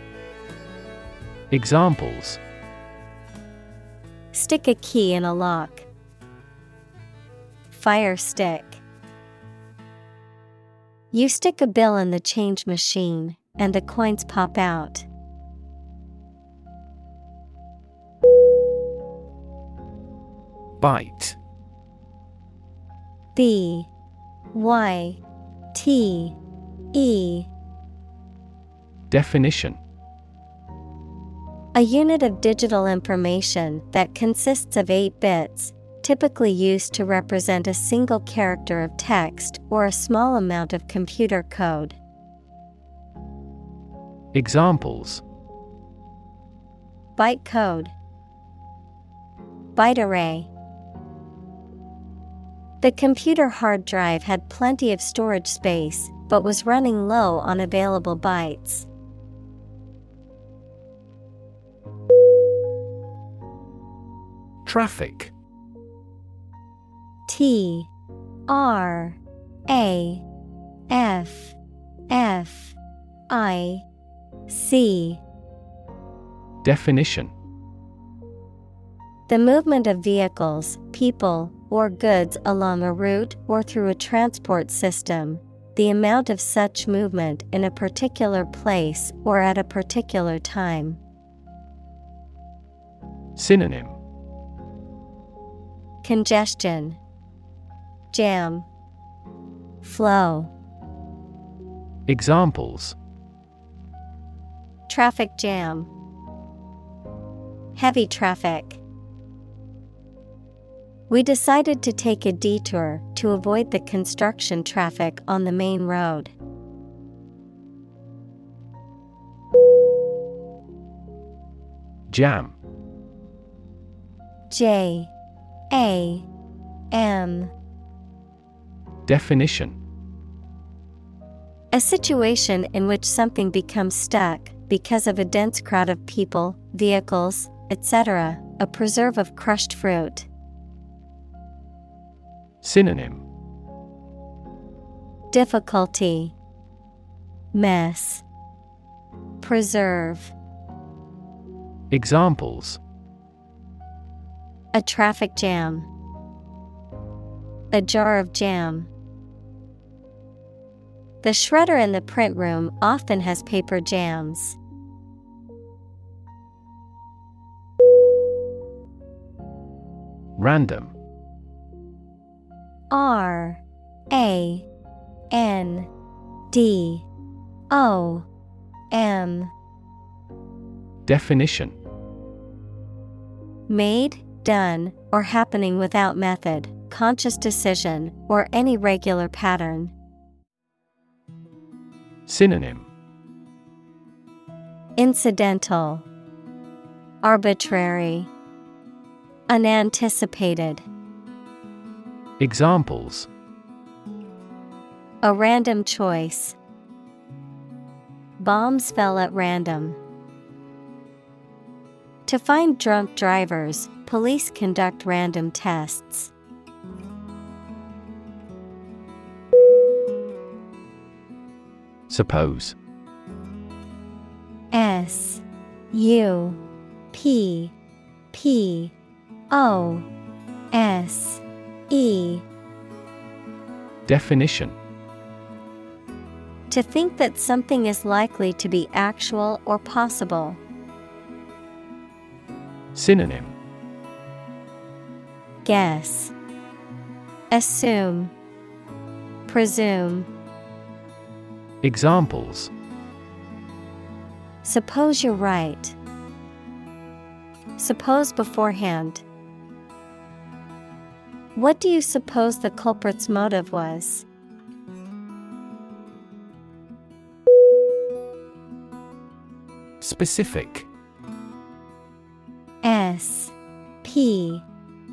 Speaker 2: Examples
Speaker 1: Stick a key in a lock. Fire stick. You stick a bill in the change machine, and the coins pop out.
Speaker 2: Byte
Speaker 1: B Y T E
Speaker 2: Definition
Speaker 1: A unit of digital information that consists of 8 bits, typically used to represent a single character of text or a small amount of computer code.
Speaker 2: Examples
Speaker 1: Byte code, Byte array. The computer hard drive had plenty of storage space, but was running low on available bytes.
Speaker 2: Traffic.
Speaker 1: T R A F F I C.
Speaker 2: Definition.
Speaker 1: The movement of vehicles, people, or goods along a route or through a transport system, the amount of such movement in a particular place or at a particular time.
Speaker 2: Synonym
Speaker 1: Congestion, Jam, Flow,
Speaker 2: Examples
Speaker 1: Traffic jam, Heavy traffic. We decided to take a detour to avoid the construction traffic on the main road.
Speaker 2: Jam.
Speaker 1: J A M.
Speaker 2: Definition.
Speaker 1: A situation in which something becomes stuck because of a dense crowd of people, vehicles, etc., a preserve of crushed fruit.
Speaker 2: Synonym.
Speaker 1: Difficulty. Mess. Preserve.
Speaker 2: Examples
Speaker 1: A traffic jam. A jar of jam. The shredder in the print room often has paper jams.
Speaker 2: Random.
Speaker 1: R A N D O M.
Speaker 2: Definition.
Speaker 1: Made, done, or happening without method, conscious decision, or any regular pattern.
Speaker 2: Synonym
Speaker 1: Incidental, Arbitrary, Unanticipated.
Speaker 2: Examples
Speaker 1: A random choice. Bombs fell at random. To find drunk drivers, police conduct random tests.
Speaker 2: Suppose
Speaker 1: S U P P O S E
Speaker 2: Definition
Speaker 1: To think that something is likely to be actual or possible.
Speaker 2: Synonym
Speaker 1: Guess. Assume. Presume.
Speaker 2: Examples
Speaker 1: Suppose you're right. Suppose beforehand. What do you suppose the culprit's motive was?
Speaker 2: Specific
Speaker 1: S P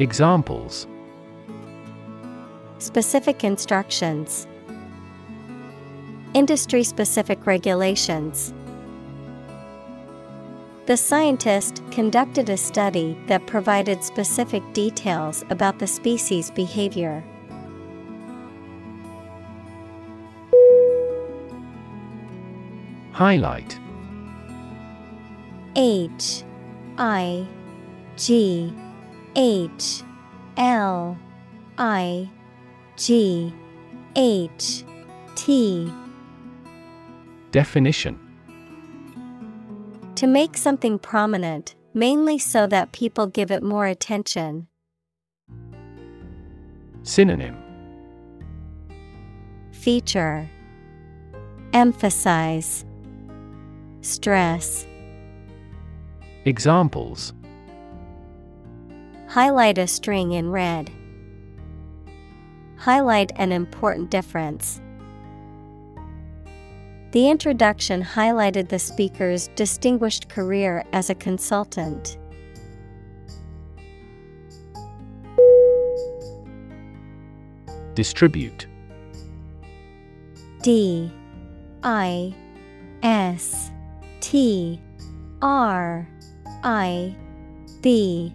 Speaker 2: Examples
Speaker 1: Specific instructions. Industry specific regulations. The scientist conducted a study that provided specific details about the species' behavior.
Speaker 2: Highlight
Speaker 1: H I G H L I G H T.
Speaker 2: Definition.
Speaker 1: To make something prominent, mainly so that people give it more attention.
Speaker 2: Synonym.
Speaker 1: Feature. Emphasize. Stress.
Speaker 2: Examples
Speaker 1: Highlight a string in red. Highlight an important difference. The introduction highlighted the speaker's distinguished career as a consultant.
Speaker 2: Distribute.
Speaker 1: D. I. S. T. R. I. B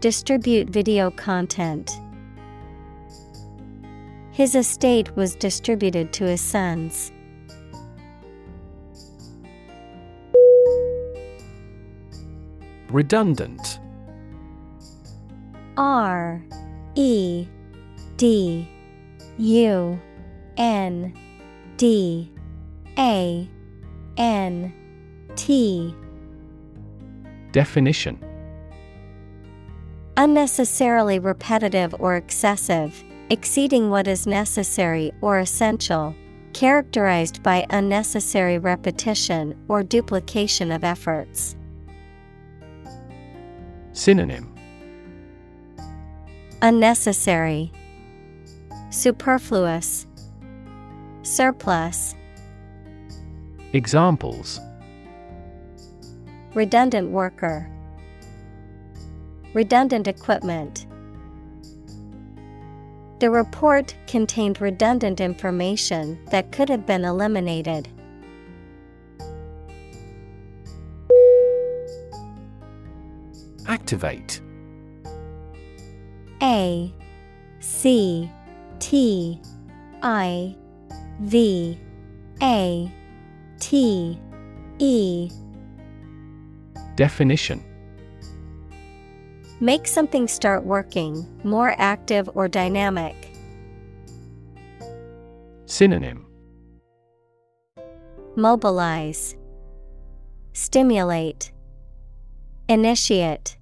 Speaker 1: Distribute video content. His estate was distributed to his sons.
Speaker 2: Redundant
Speaker 1: R E D U N D A N T
Speaker 2: Definition
Speaker 1: Unnecessarily repetitive or excessive, exceeding what is necessary or essential, characterized by unnecessary repetition or duplication of efforts.
Speaker 2: Synonym.
Speaker 1: Unnecessary, Superfluous, Surplus.
Speaker 2: Examples.
Speaker 1: Redundant worker, Redundant equipment. The report contained redundant information that could have been eliminated.
Speaker 2: Activate
Speaker 1: A C T I V A T E
Speaker 2: Definition
Speaker 1: Make something start working, more active or dynamic.
Speaker 2: Synonym
Speaker 1: Mobilize, Stimulate, Initiate.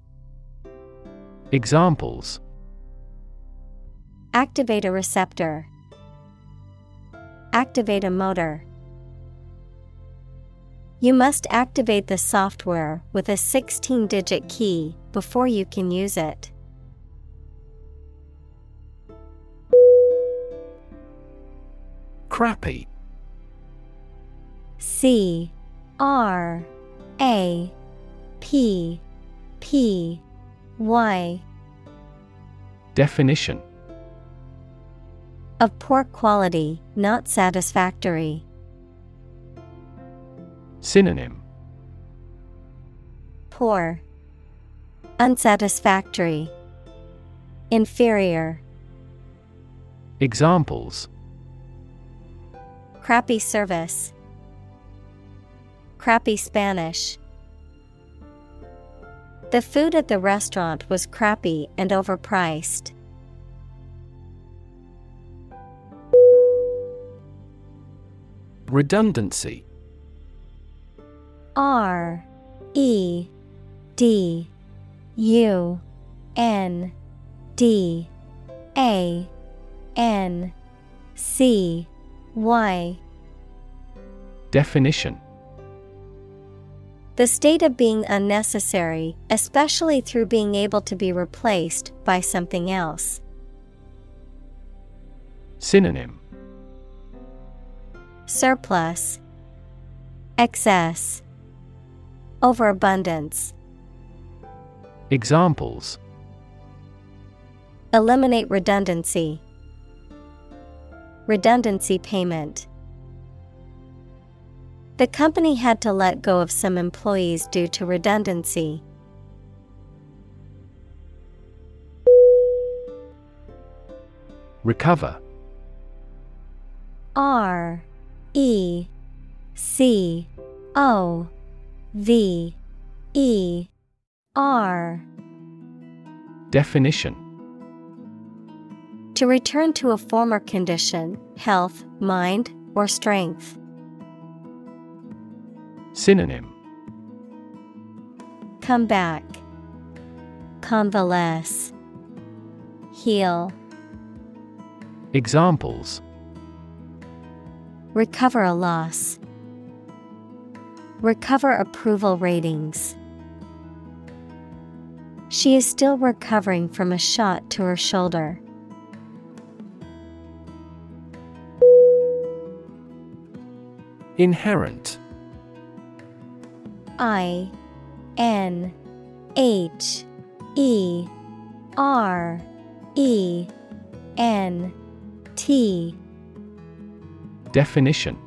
Speaker 2: Examples
Speaker 1: Activate a receptor. Activate a motor. You must activate the software with a 16 digit key before you can use it.
Speaker 2: Crappy.
Speaker 1: C R A P P Y.
Speaker 2: Definition.
Speaker 1: Of poor quality, not satisfactory.
Speaker 2: Synonym.
Speaker 1: Poor, Unsatisfactory, Inferior,
Speaker 2: Examples.
Speaker 1: Crappy service, Crappy Spanish. The food at the restaurant was crappy and overpriced.
Speaker 2: Redundancy.
Speaker 1: R E D U N D A N C Y.
Speaker 2: Definition.
Speaker 1: The state of being unnecessary, especially through being able to be replaced by something else.
Speaker 2: Synonym.
Speaker 1: Surplus, Excess, Overabundance.
Speaker 2: Examples
Speaker 1: Eliminate redundancy. Redundancy payment. The company had to let go of some employees due to redundancy.
Speaker 2: Recover
Speaker 1: R E C O V E R
Speaker 2: Definition
Speaker 1: To return to a former condition, health, mind, or strength.
Speaker 2: Synonym
Speaker 1: Come back. Convalesce. Heal.
Speaker 2: Examples
Speaker 1: Recover a loss. Recover approval ratings. She is still recovering from a shot to her shoulder.
Speaker 2: Inherent.
Speaker 1: I N H E R E N T.
Speaker 2: Definition.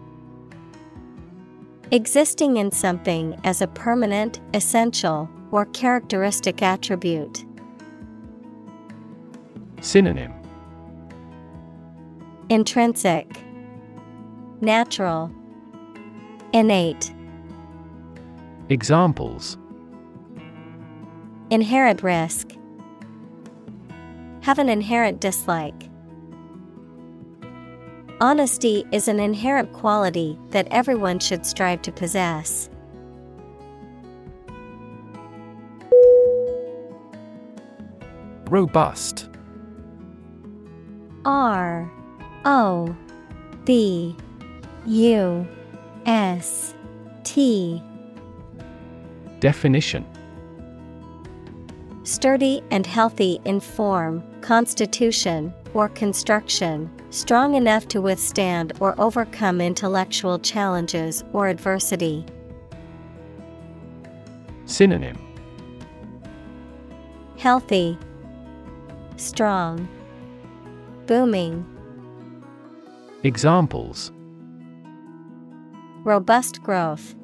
Speaker 1: Existing in something as a permanent, essential, or characteristic attribute.
Speaker 2: Synonym
Speaker 1: Intrinsic, Natural, Innate.
Speaker 2: Examples
Speaker 1: Inherent risk. Have an inherent dislike. Honesty is an inherent quality that everyone should strive to possess.
Speaker 2: Robust.
Speaker 1: R O B U S T.
Speaker 2: Definition.
Speaker 1: Sturdy and healthy in form, constitution, or construction, strong enough to withstand or overcome intellectual challenges or adversity.
Speaker 2: Synonym.
Speaker 1: Healthy, Strong, Booming,
Speaker 2: Examples.
Speaker 1: Robust growth,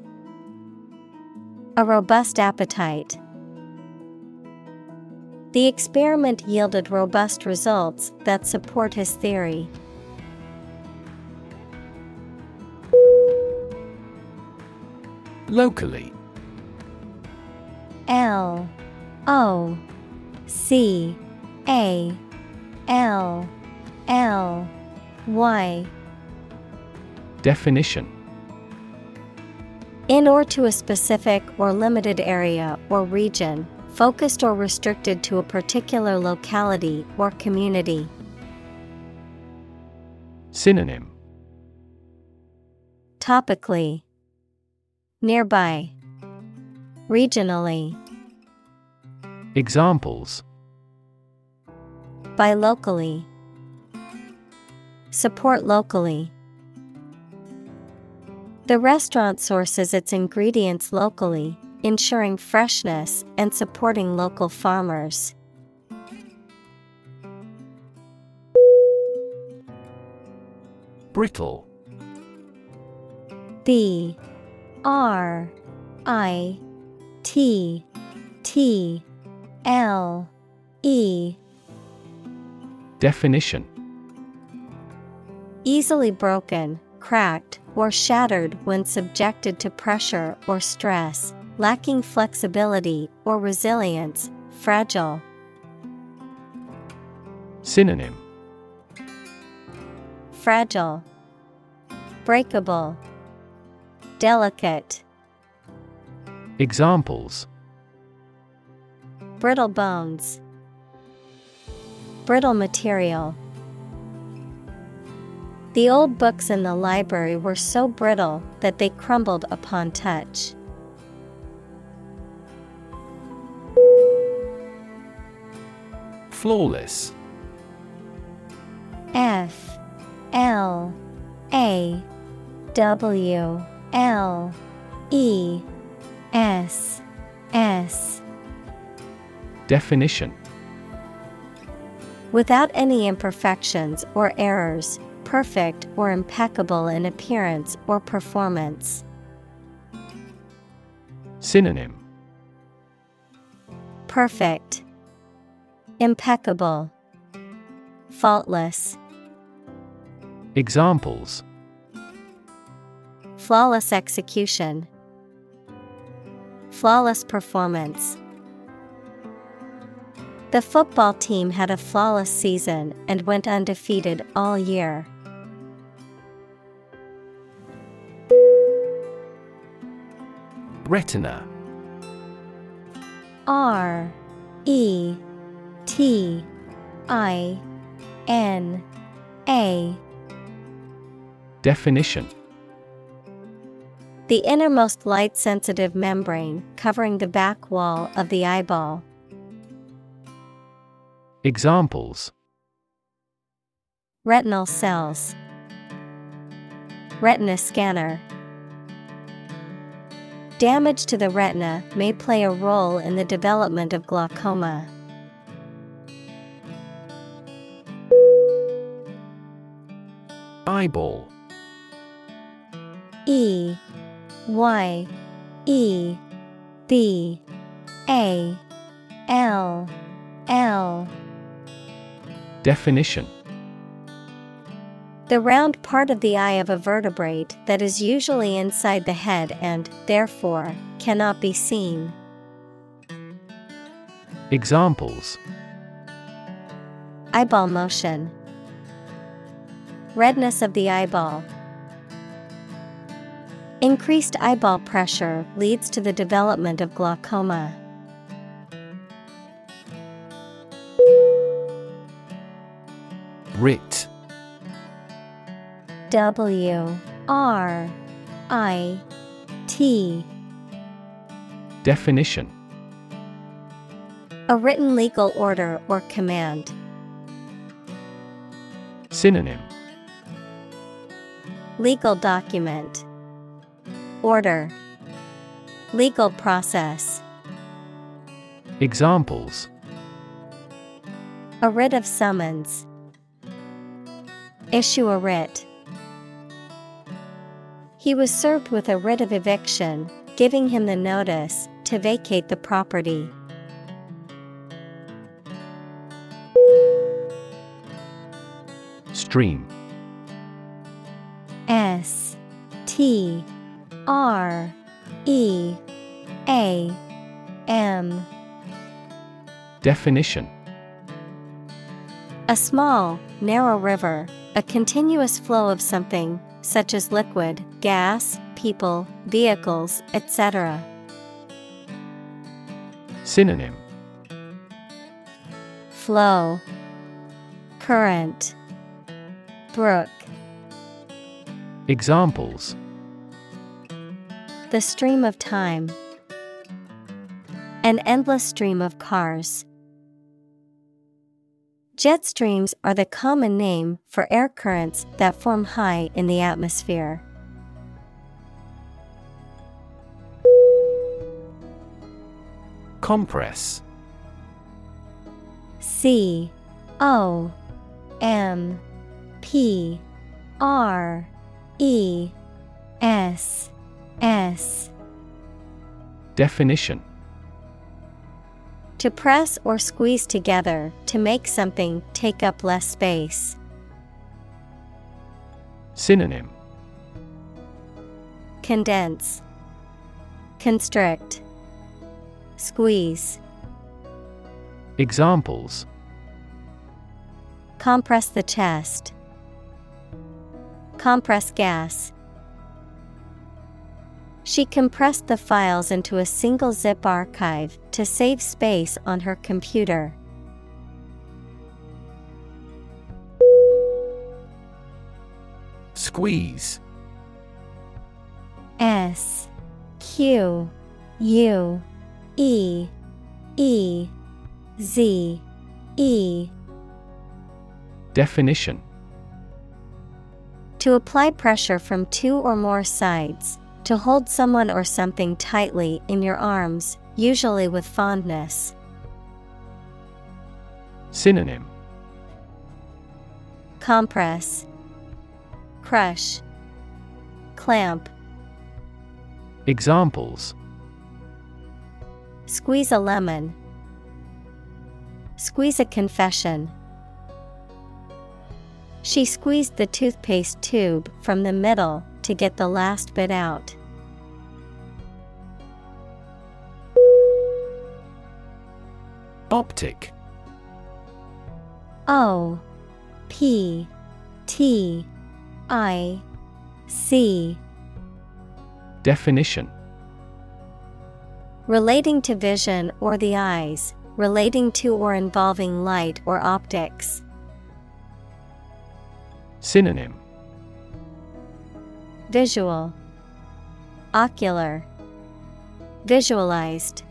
Speaker 1: A robust appetite. The experiment yielded robust results that support his theory.
Speaker 2: Locally.
Speaker 1: L O C A L L Y.
Speaker 2: Definition.
Speaker 1: In or to a specific or limited area or region, focused or restricted to a particular locality or community.
Speaker 2: Synonym.
Speaker 1: Topically, Nearby, Regionally,
Speaker 2: Examples
Speaker 1: Buy locally, Support locally. The restaurant sources its ingredients locally, ensuring freshness and supporting local farmers.
Speaker 2: Brittle
Speaker 1: B R I T T L E
Speaker 2: Definition.
Speaker 1: Easily broken, cracked, or shattered when subjected to pressure or stress, lacking flexibility or resilience, fragile.
Speaker 2: Synonym.
Speaker 1: Fragile, Breakable, Delicate,
Speaker 2: Examples.
Speaker 1: Brittle bones, Brittle material. The old books in the library were so brittle that they crumbled upon touch.
Speaker 2: Flawless
Speaker 1: F L A W L E S S
Speaker 2: Definition
Speaker 1: Without any imperfections or errors, perfect or impeccable in appearance or performance.
Speaker 2: Synonym.
Speaker 1: Perfect, Impeccable, Faultless,
Speaker 2: Examples.
Speaker 1: Flawless execution, Flawless performance. The football team had a flawless season and went undefeated all year.
Speaker 2: Retina
Speaker 1: R E T I N A
Speaker 2: Definition
Speaker 1: The innermost light sensitive membrane covering the back wall of the eyeball.
Speaker 2: Examples
Speaker 1: Retinal cells, Retina scanner. Damage to the retina may play a role in the development of glaucoma.
Speaker 2: Eyeball
Speaker 1: E Y E B A L L
Speaker 2: Definition
Speaker 1: The round part of the eye of a vertebrate that is usually inside the head and, therefore, cannot be seen.
Speaker 2: Examples
Speaker 1: Eyeball motion, Redness of the eyeball. Increased eyeball pressure leads to the development of glaucoma.
Speaker 2: Writ
Speaker 1: W R I T
Speaker 2: Definition
Speaker 1: A written legal order or command.
Speaker 2: Synonym
Speaker 1: Legal document. Order. Legal process.
Speaker 2: Examples
Speaker 1: A writ of summons. Issue a writ. He was served with a writ of eviction, giving him the notice to vacate the property.
Speaker 2: Stream
Speaker 1: S T R E A M
Speaker 2: Definition
Speaker 1: A small, narrow river, a continuous flow of something, such as liquid, gas, people, vehicles, etc.
Speaker 2: Synonym
Speaker 1: Flow, Current, Brook.
Speaker 2: Examples
Speaker 1: The stream of time. An endless stream of cars. Jet streams are the common name for air currents that form high in the atmosphere.
Speaker 2: Compress.
Speaker 1: C O M P R E S S.
Speaker 2: Definition
Speaker 1: To press or squeeze together to make something take up less space.
Speaker 2: Synonym
Speaker 1: Condense, Constrict, Squeeze.
Speaker 2: Examples
Speaker 1: Compress the chest. Compress gas. She compressed the files into a single zip archive to save space on her computer.
Speaker 2: Squeeze.
Speaker 1: S Q U E E Z E.
Speaker 2: Definition.
Speaker 1: To apply pressure from two or more sides, to hold someone or something tightly in your arms, usually with fondness.
Speaker 2: Synonym
Speaker 1: Compress, Crush, Clamp,
Speaker 2: Examples
Speaker 1: Squeeze a lemon, Squeeze a confession. She squeezed the toothpaste tube from the middle to get the last bit out.
Speaker 2: Optic.
Speaker 1: O P T I C.
Speaker 2: Definition.
Speaker 1: Relating to vision or the eyes, relating to or involving light or optics.
Speaker 2: Synonym.
Speaker 1: Visual, Ocular, Visualized.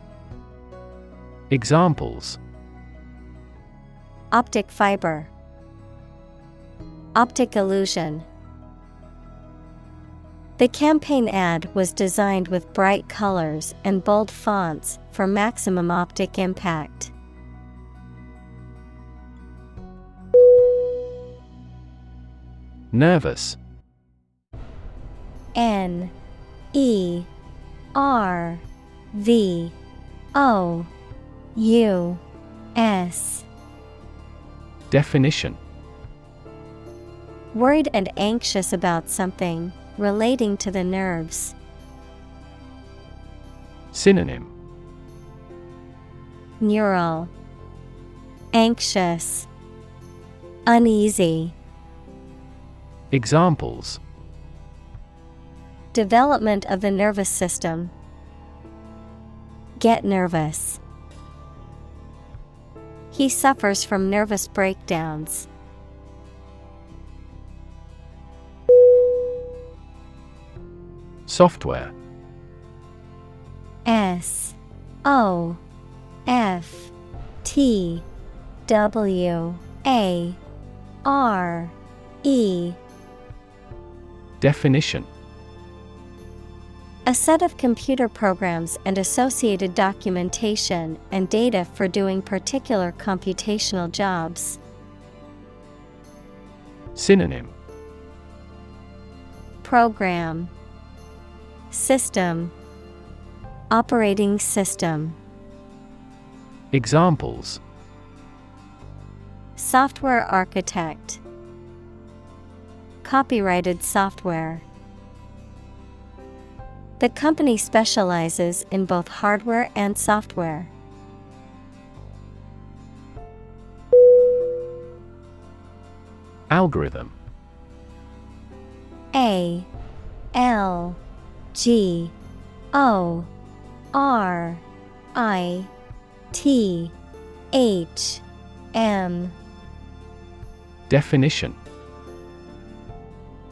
Speaker 2: Examples
Speaker 1: Optic fiber, Optic illusion. The campaign ad was designed with bright colors and bold fonts for maximum optic impact.
Speaker 2: Nervous.
Speaker 1: N E R V O U S.
Speaker 2: Definition
Speaker 1: Worried and anxious about something relating to the nerves.
Speaker 2: Synonym
Speaker 1: Neural Anxious Uneasy
Speaker 2: Examples
Speaker 1: Development of the nervous system. Get nervous. He suffers from nervous breakdowns.
Speaker 2: Software.
Speaker 1: S O F T W A R E.
Speaker 2: Definition
Speaker 1: A set of computer programs and associated documentation and data for doing particular computational jobs.
Speaker 2: Synonym.
Speaker 1: Program. System. Operating System.
Speaker 2: Examples.
Speaker 1: Software Architect. Copyrighted software. The company specializes in both hardware and software.
Speaker 2: Algorithm.
Speaker 1: A L G O R I T H M.
Speaker 2: Definition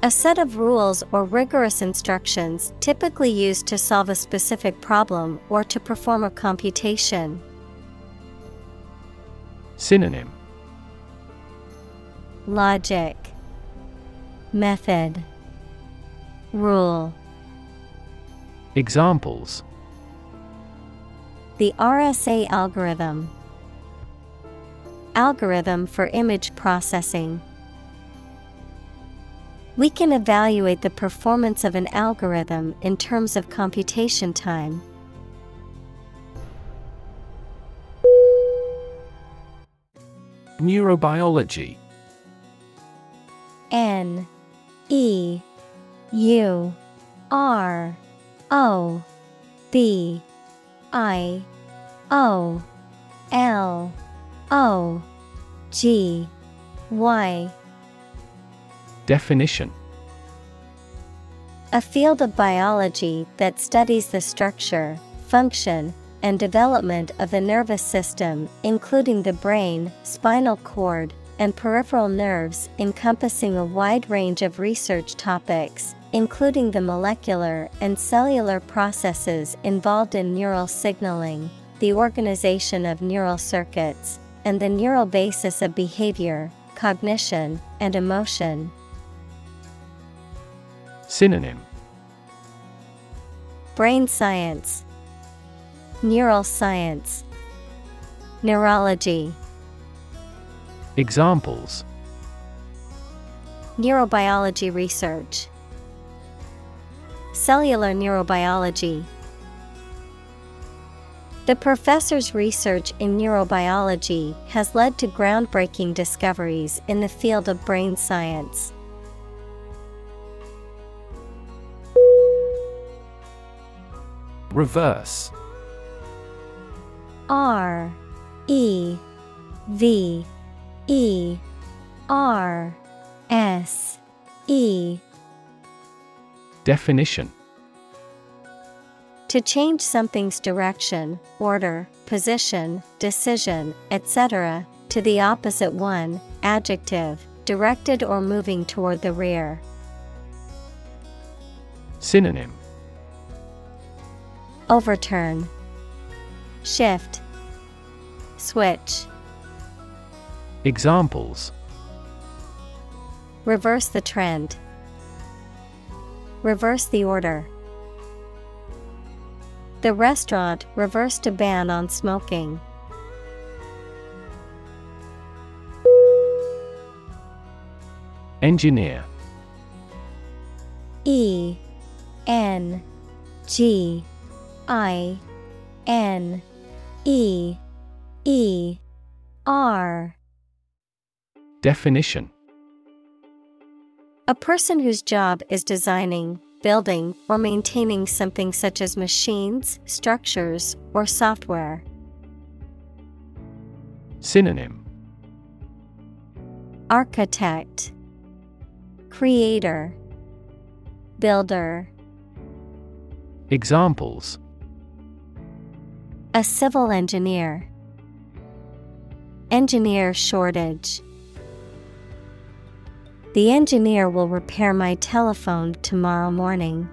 Speaker 1: A set of rules or rigorous instructions typically used to solve a specific problem or to perform a computation.
Speaker 2: Synonym.
Speaker 1: Logic. Method. Rule.
Speaker 2: Examples.
Speaker 1: The RSA algorithm. Algorithm for image processing. We can evaluate the performance of an algorithm in terms of computation time.
Speaker 2: Neurobiology
Speaker 1: N E U R O B I O L O G Y
Speaker 2: Definition
Speaker 1: A field of biology that studies the structure, function, and development of the nervous system, including the brain, spinal cord, and peripheral nerves, encompassing a wide range of research topics, including the molecular and cellular processes involved in neural signaling, the organization of neural circuits, and the neural basis of behavior, cognition, and emotion.
Speaker 2: Synonym
Speaker 1: Brain science, Neural science, Neurology.
Speaker 2: Examples
Speaker 1: Neurobiology research, Cellular neurobiology. The professor's research in neurobiology has led to groundbreaking discoveries in the field of brain science.
Speaker 2: Reverse
Speaker 1: R E V E R S E
Speaker 2: Definition
Speaker 1: To change something's direction, order, position, decision, etc., to the opposite one, adjective, directed or moving toward the rear.
Speaker 2: Synonym
Speaker 1: Overturn, Shift, Switch,
Speaker 2: Examples.
Speaker 1: Reverse the trend, Reverse the order. The restaurant reversed a ban on smoking.
Speaker 2: Engineer.
Speaker 1: E N G I N E E R.
Speaker 2: Definition.
Speaker 1: A person whose job is designing, building, or maintaining something such as machines, structures, or software.
Speaker 2: Synonym.
Speaker 1: Architect. Creator. Builder.
Speaker 2: Examples
Speaker 1: A civil engineer. Engineer shortage. The engineer will repair my telephone tomorrow morning.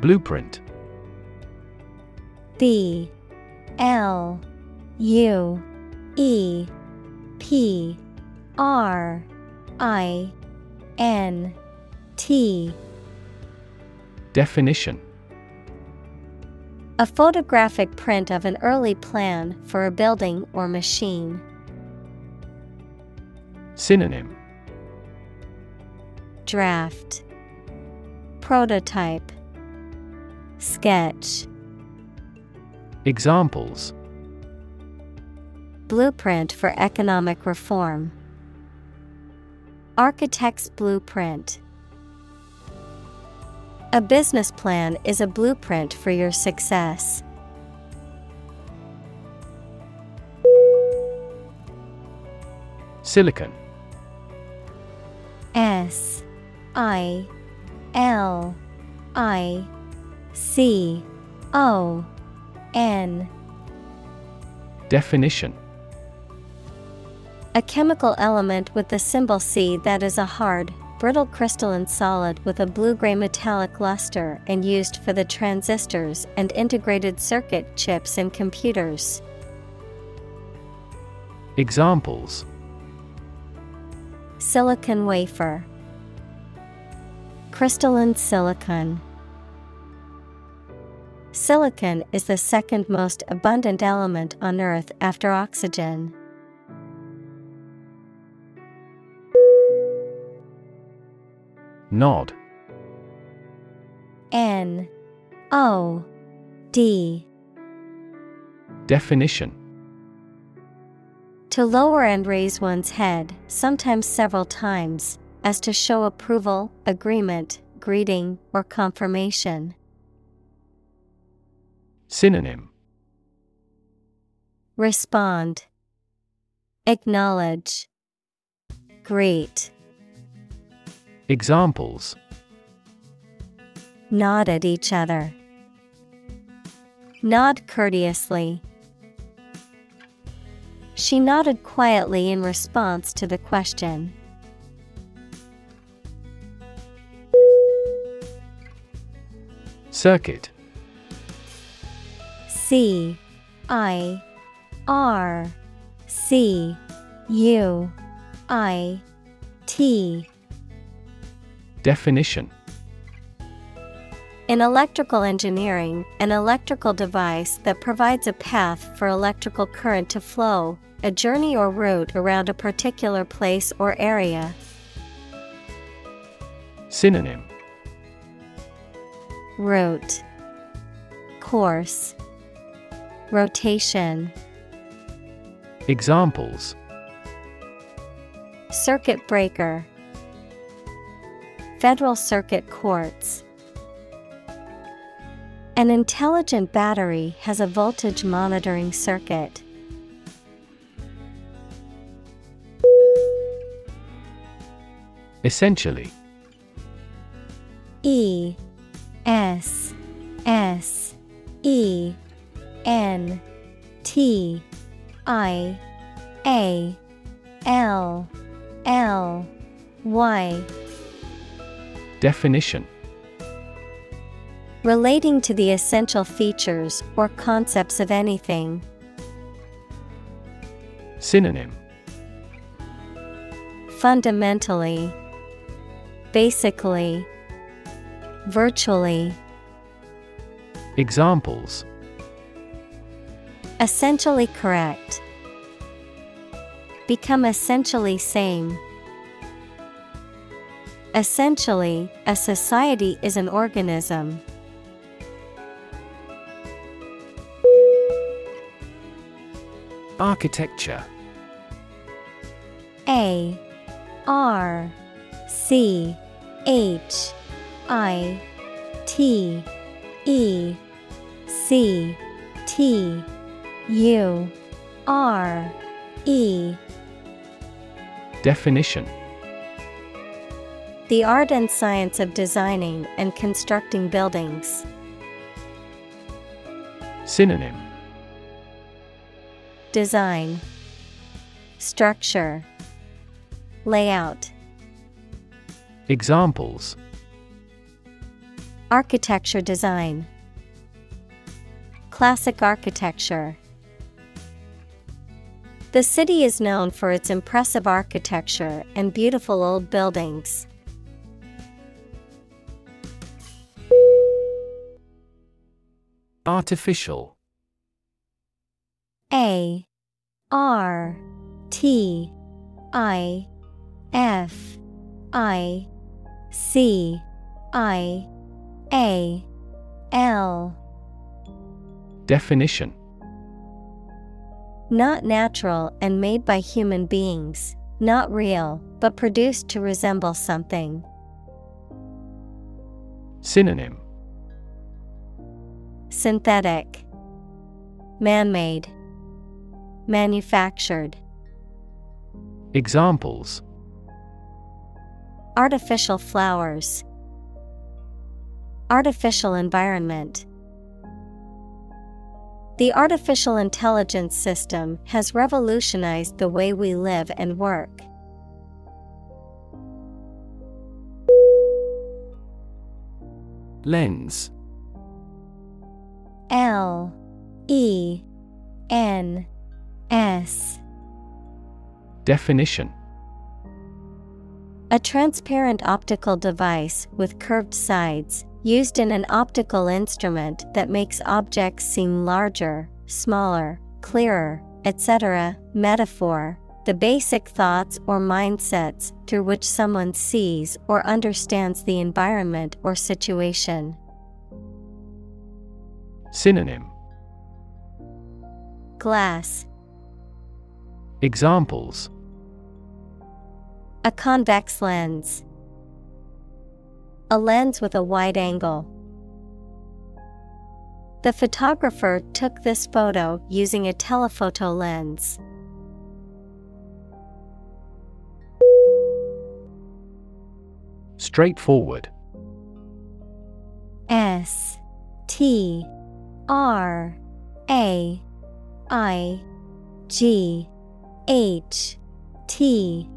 Speaker 2: Blueprint.
Speaker 1: B L U E P R I N T
Speaker 2: Definition
Speaker 1: A photographic print of an early plan for a building or machine.
Speaker 2: Synonym
Speaker 1: Draft Prototype Sketch
Speaker 2: Examples
Speaker 1: Blueprint for economic reform. Architect's blueprint. A business plan is a blueprint for your success.
Speaker 2: Silicon.
Speaker 1: S I L I C O N.
Speaker 2: Definition.
Speaker 1: A chemical element with the symbol C that is a hard, brittle crystalline solid with a blue gray metallic luster and used for the transistors and integrated circuit chips in computers.
Speaker 2: Examples
Speaker 1: Silicon wafer, crystalline silicon. Silicon is the second most abundant element on Earth after oxygen.
Speaker 2: Nod.
Speaker 1: N O D.
Speaker 2: Definition.
Speaker 1: To lower and raise one's head, sometimes several times, as to show approval, agreement, greeting, or confirmation.
Speaker 2: Synonym.
Speaker 1: Respond, Acknowledge, Greet,
Speaker 2: Examples
Speaker 1: Nod at each other. Nod courteously. She nodded quietly in response to the question.
Speaker 2: Circuit
Speaker 1: C I R C U I T
Speaker 2: Definition.
Speaker 1: In electrical engineering, an electrical device that provides a path for electrical current to flow, a journey or route around a particular place or area.
Speaker 2: Synonym.
Speaker 1: Route. Course. Rotation.
Speaker 2: Examples.
Speaker 1: Circuit breaker Federal Circuit Courts. An intelligent battery has a voltage monitoring circuit.
Speaker 2: Essentially.
Speaker 1: E S S E N T I A L L Y
Speaker 2: Definition
Speaker 1: Relating to the essential features or concepts of anything.
Speaker 2: Synonym
Speaker 1: Fundamentally, Basically, Virtually,
Speaker 2: Examples
Speaker 1: Essentially correct. Become essentially same. Essentially, a society is an organism.
Speaker 2: Architecture.
Speaker 1: A R C H I T E C T U R E.
Speaker 2: Definition
Speaker 1: The art and science of designing and constructing buildings.
Speaker 2: Synonym.
Speaker 1: Design. Structure. Layout.
Speaker 2: Examples.
Speaker 1: Architecture design. Classic architecture. The city is known for its impressive architecture and beautiful old buildings.
Speaker 2: Artificial.
Speaker 1: A R T I F I C I A L.
Speaker 2: Definition.
Speaker 1: Not natural and made by human beings, not real, but produced to resemble something.
Speaker 2: Synonym
Speaker 1: Synthetic. Man made Manufactured.
Speaker 2: Examples.
Speaker 1: Artificial flowers. Artificial environment. The artificial intelligence system has revolutionized the way we live and work.
Speaker 2: Lens
Speaker 1: L E N S
Speaker 2: Definition
Speaker 1: A transparent optical device with curved sides, used in an optical instrument that makes objects seem larger, smaller, clearer, etc. Metaphor The basic thoughts or mindsets through which someone sees or understands the environment or situation.
Speaker 2: Synonym
Speaker 1: Glass
Speaker 2: Examples
Speaker 1: A convex lens. A lens with a wide angle. The photographer took this photo using a telephoto lens.
Speaker 2: Straightforward
Speaker 1: S T R A I G H T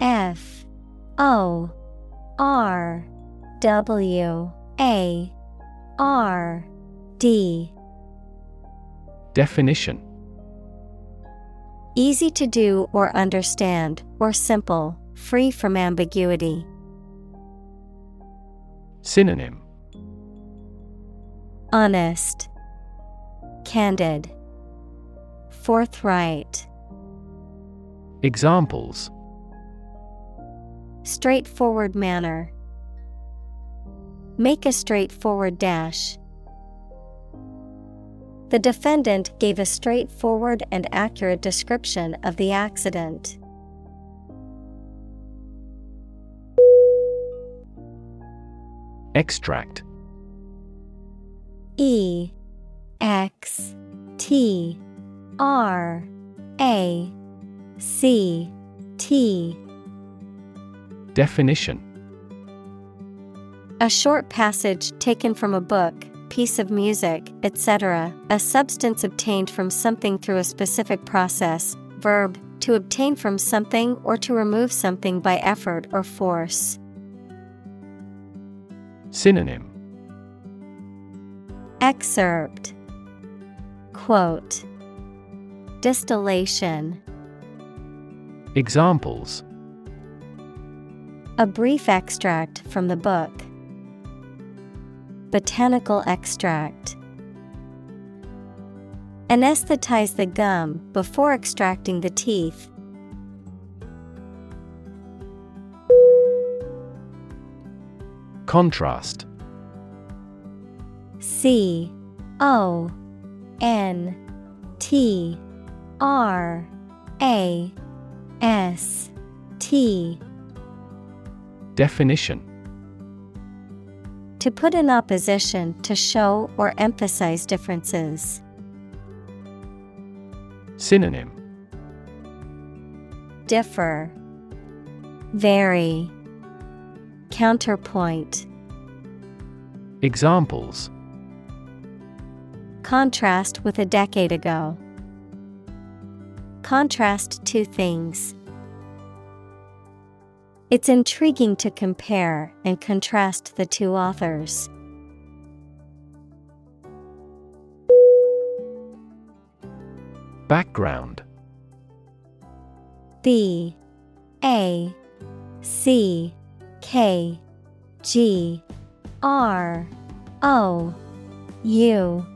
Speaker 1: F O R W A R D.
Speaker 2: Definition.
Speaker 1: Easy to do or understand, or simple, free from ambiguity.
Speaker 2: Synonym.
Speaker 1: Honest, Candid, Forthright,
Speaker 2: Examples
Speaker 1: Straightforward manner. Make a straightforward dash. The defendant gave a straightforward and accurate description of the accident.
Speaker 2: Extract
Speaker 1: E X T R A C T
Speaker 2: Definition
Speaker 1: A short passage taken from a book, piece of music, etc., a substance obtained from something through a specific process, verb, to obtain from something or to remove something by effort or force.
Speaker 2: Synonym
Speaker 1: Excerpt Quote Distillation
Speaker 2: Examples
Speaker 1: A brief extract from the book. Botanical extract. Anesthetize the gum before extracting the teeth.
Speaker 2: Contrast
Speaker 1: C O N T R A S T.
Speaker 2: Definition.
Speaker 1: To put in opposition to show or emphasize differences.
Speaker 2: Synonym.
Speaker 1: Differ. Vary. Counterpoint.
Speaker 2: Examples
Speaker 1: Contrast with a decade ago. Contrast two things. It's intriguing to compare and contrast the two authors.
Speaker 2: Background.
Speaker 1: B. A. C. K. G. R. O. U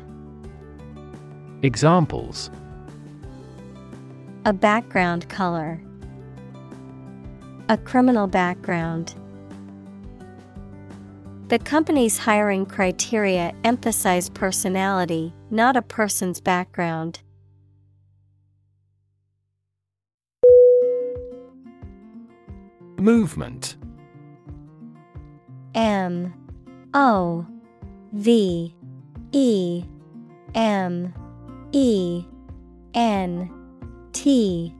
Speaker 2: Examples
Speaker 1: A background color. A criminal background. The company's hiring criteria emphasize personality, not a person's background.
Speaker 2: Movement
Speaker 1: M O V E M E N T.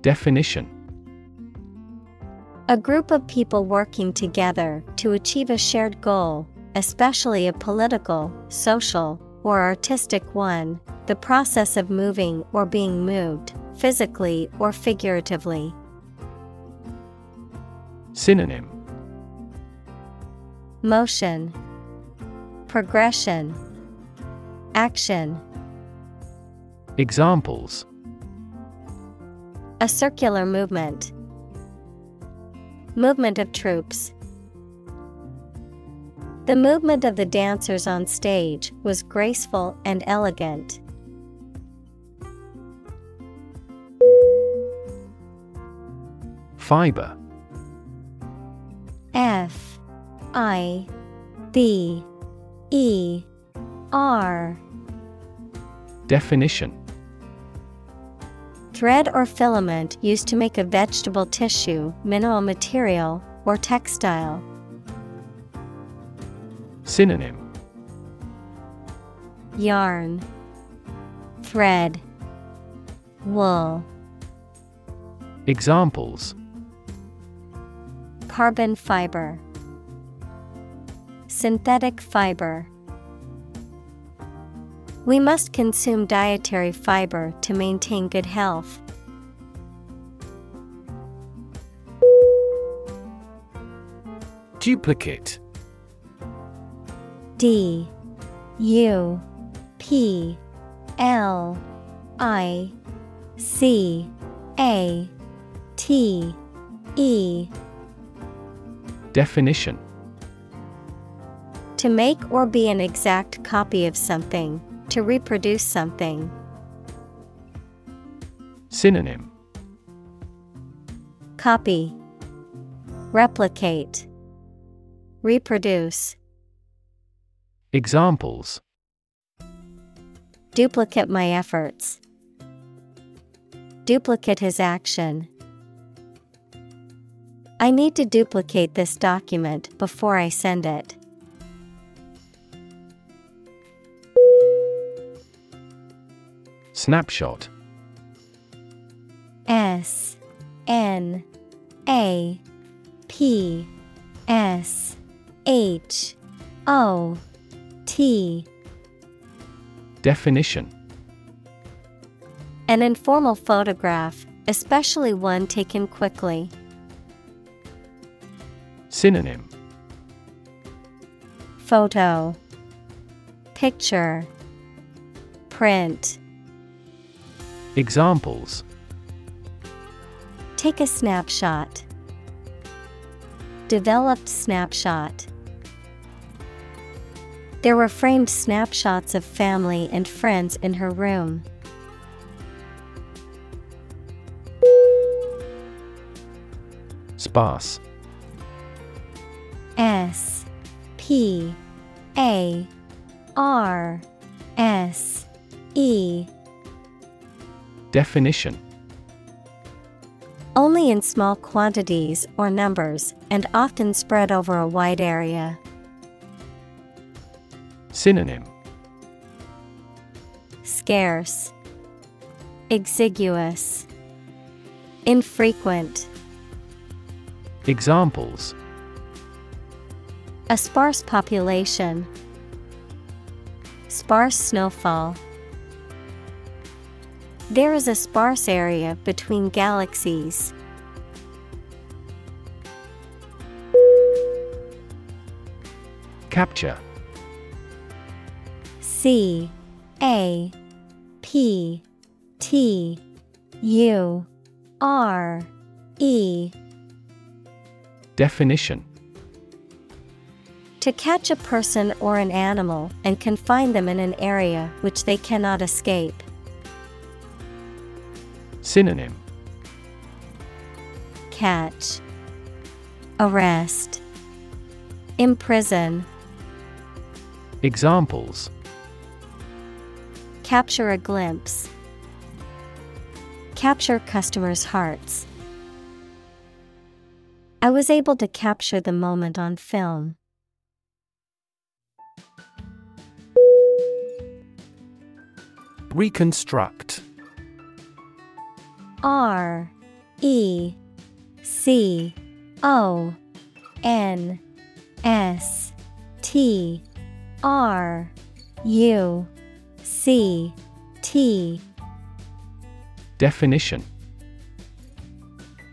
Speaker 2: Definition.
Speaker 1: A group of people working together to achieve a shared goal, especially a political, social, or artistic one, the process of moving or being moved, physically or figuratively.
Speaker 2: Synonym.
Speaker 1: Motion, Progression, Action.
Speaker 2: Examples
Speaker 1: A circular movement. Movement of troops. The movement of the dancers on stage was graceful and elegant.
Speaker 2: Fiber
Speaker 1: F I B E R
Speaker 2: Definition
Speaker 1: Thread or filament used to make a vegetable tissue, mineral material, or textile.
Speaker 2: Synonym
Speaker 1: Yarn, Thread, Wool.
Speaker 2: Examples
Speaker 1: Carbon fiber, Synthetic fiber. We must consume dietary fiber to maintain good health.
Speaker 2: Duplicate.
Speaker 1: D U P L I C A T E.
Speaker 2: Definition.
Speaker 1: To make or be an exact copy of something, to reproduce something.
Speaker 2: Synonym
Speaker 1: Copy, Replicate, Reproduce.
Speaker 2: Examples
Speaker 1: Duplicate my efforts. Duplicate his action. I need to duplicate this document before I send it.
Speaker 2: Snapshot.
Speaker 1: S N A P S H O T.
Speaker 2: Definition.
Speaker 1: An informal photograph, especially one taken quickly.
Speaker 2: Synonym.
Speaker 1: Photo. Picture. Print
Speaker 2: Examples
Speaker 1: Take a snapshot. Developed snapshot. There were framed snapshots of family and friends in her room.
Speaker 2: Sparse
Speaker 1: S P A R S E
Speaker 2: Definition
Speaker 1: Only in small quantities or numbers, and often spread over a wide area.
Speaker 2: Synonym
Speaker 1: Scarce, Exiguous, Infrequent.
Speaker 2: Examples
Speaker 1: A sparse population, Sparse snowfall. There is a sparse area between galaxies.
Speaker 2: Capture
Speaker 1: C A P T U R E
Speaker 2: Definition
Speaker 1: To catch a person or an animal and confine them in an area which they cannot escape.
Speaker 2: Synonym.
Speaker 1: Catch, Arrest, Imprison,
Speaker 2: Examples.
Speaker 1: Capture a glimpse, Capture customers' hearts. I was able to capture the moment on film.
Speaker 2: Reconstruct
Speaker 1: R E C O N S T R U C T.
Speaker 2: Definition.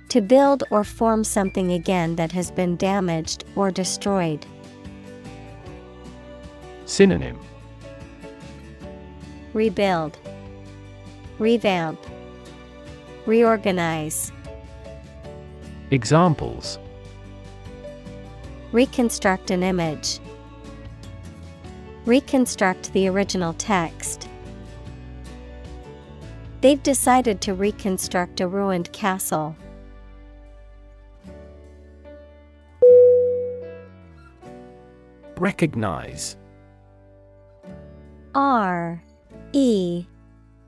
Speaker 1: To build or form something again that has been damaged or destroyed.
Speaker 2: Synonym.
Speaker 1: Rebuild, Revamp, Reorganize.
Speaker 2: Examples
Speaker 1: Reconstruct an image. Reconstruct the original text. They've decided to reconstruct a ruined castle.
Speaker 2: Recognize
Speaker 1: R E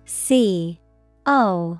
Speaker 1: C O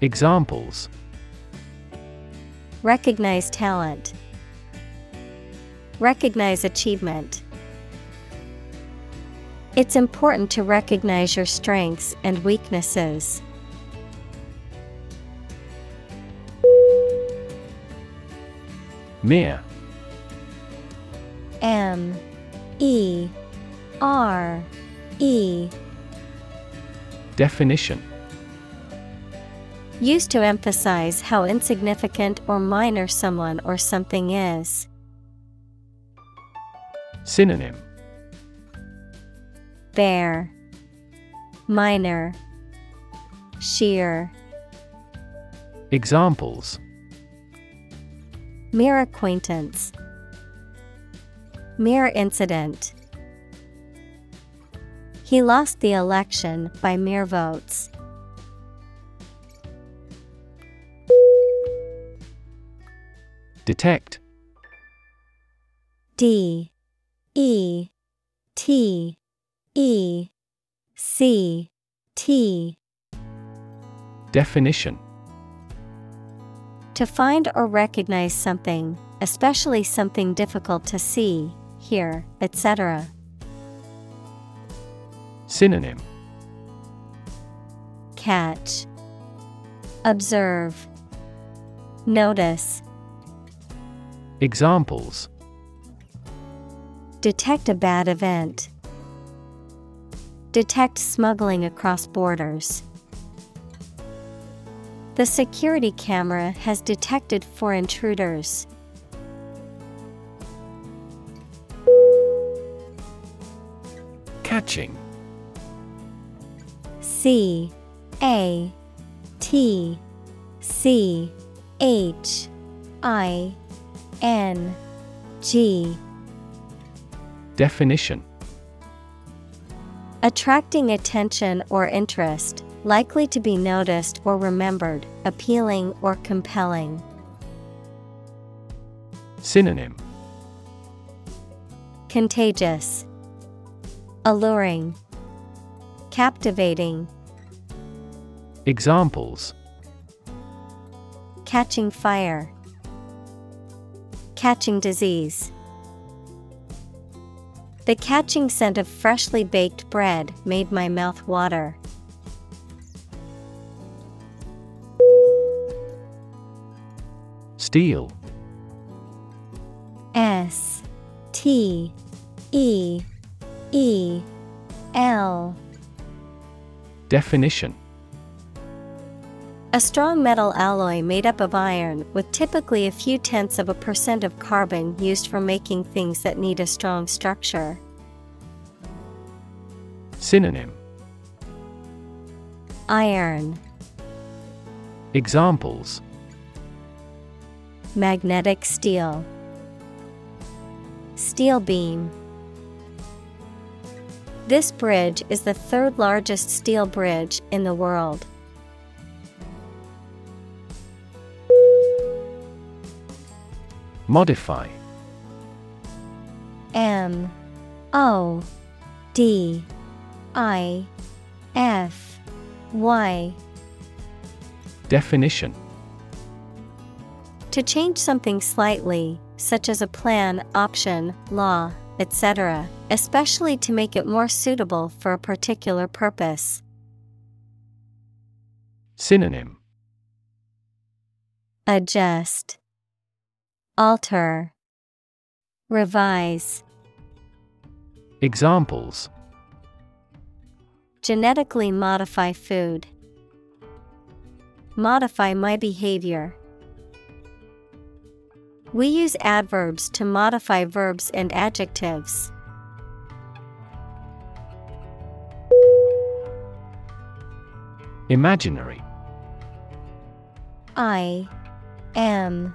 Speaker 2: Examples.
Speaker 1: Recognize talent, Recognize achievement. It's important to recognize your strengths and weaknesses.
Speaker 2: Mere.
Speaker 1: M. E. R. E.
Speaker 2: Definition
Speaker 1: Used to emphasize how insignificant or minor someone or something is.
Speaker 2: Synonym
Speaker 1: Bare, Minor, Sheer.
Speaker 2: Examples
Speaker 1: Mere acquaintance. Mere incident. He lost the election by mere votes.
Speaker 2: Detect.
Speaker 1: D E T E C T.
Speaker 2: Definition.
Speaker 1: To find or recognize something, especially something difficult to see, hear, etc.
Speaker 2: Synonym.
Speaker 1: Catch, Observe, Notice.
Speaker 2: Examples
Speaker 1: Detect a bad event. Detect smuggling across borders. The security camera has detected four intruders.
Speaker 2: Catching
Speaker 1: C A T C H I N G.
Speaker 2: Definition.
Speaker 1: Attracting attention or interest, likely to be noticed or remembered, appealing or compelling.
Speaker 2: Synonym.
Speaker 1: Contagious, Alluring, Captivating,
Speaker 2: Examples.
Speaker 1: Catching fire, Catching disease. The catching scent of freshly baked bread made my mouth water.
Speaker 2: Steel
Speaker 1: S T E E L
Speaker 2: Definition
Speaker 1: A strong metal alloy made up of iron with typically a few tenths of a percent of carbon used for making things that need a strong structure.
Speaker 2: Synonym
Speaker 1: Iron,
Speaker 2: Examples
Speaker 1: magnetic steel, steel beam. This bridge is the third largest steel bridge in the world.
Speaker 2: Modify
Speaker 1: M O D I F Y
Speaker 2: Definition
Speaker 1: To change something slightly, such as a plan, option, law, etc., especially to make it more suitable for a particular purpose.
Speaker 2: Synonym
Speaker 1: Adjust, Alter, Revise.
Speaker 2: Examples
Speaker 1: Genetically modify food. Modify my behavior. We use adverbs to modify verbs and adjectives.
Speaker 2: Imaginary
Speaker 1: I M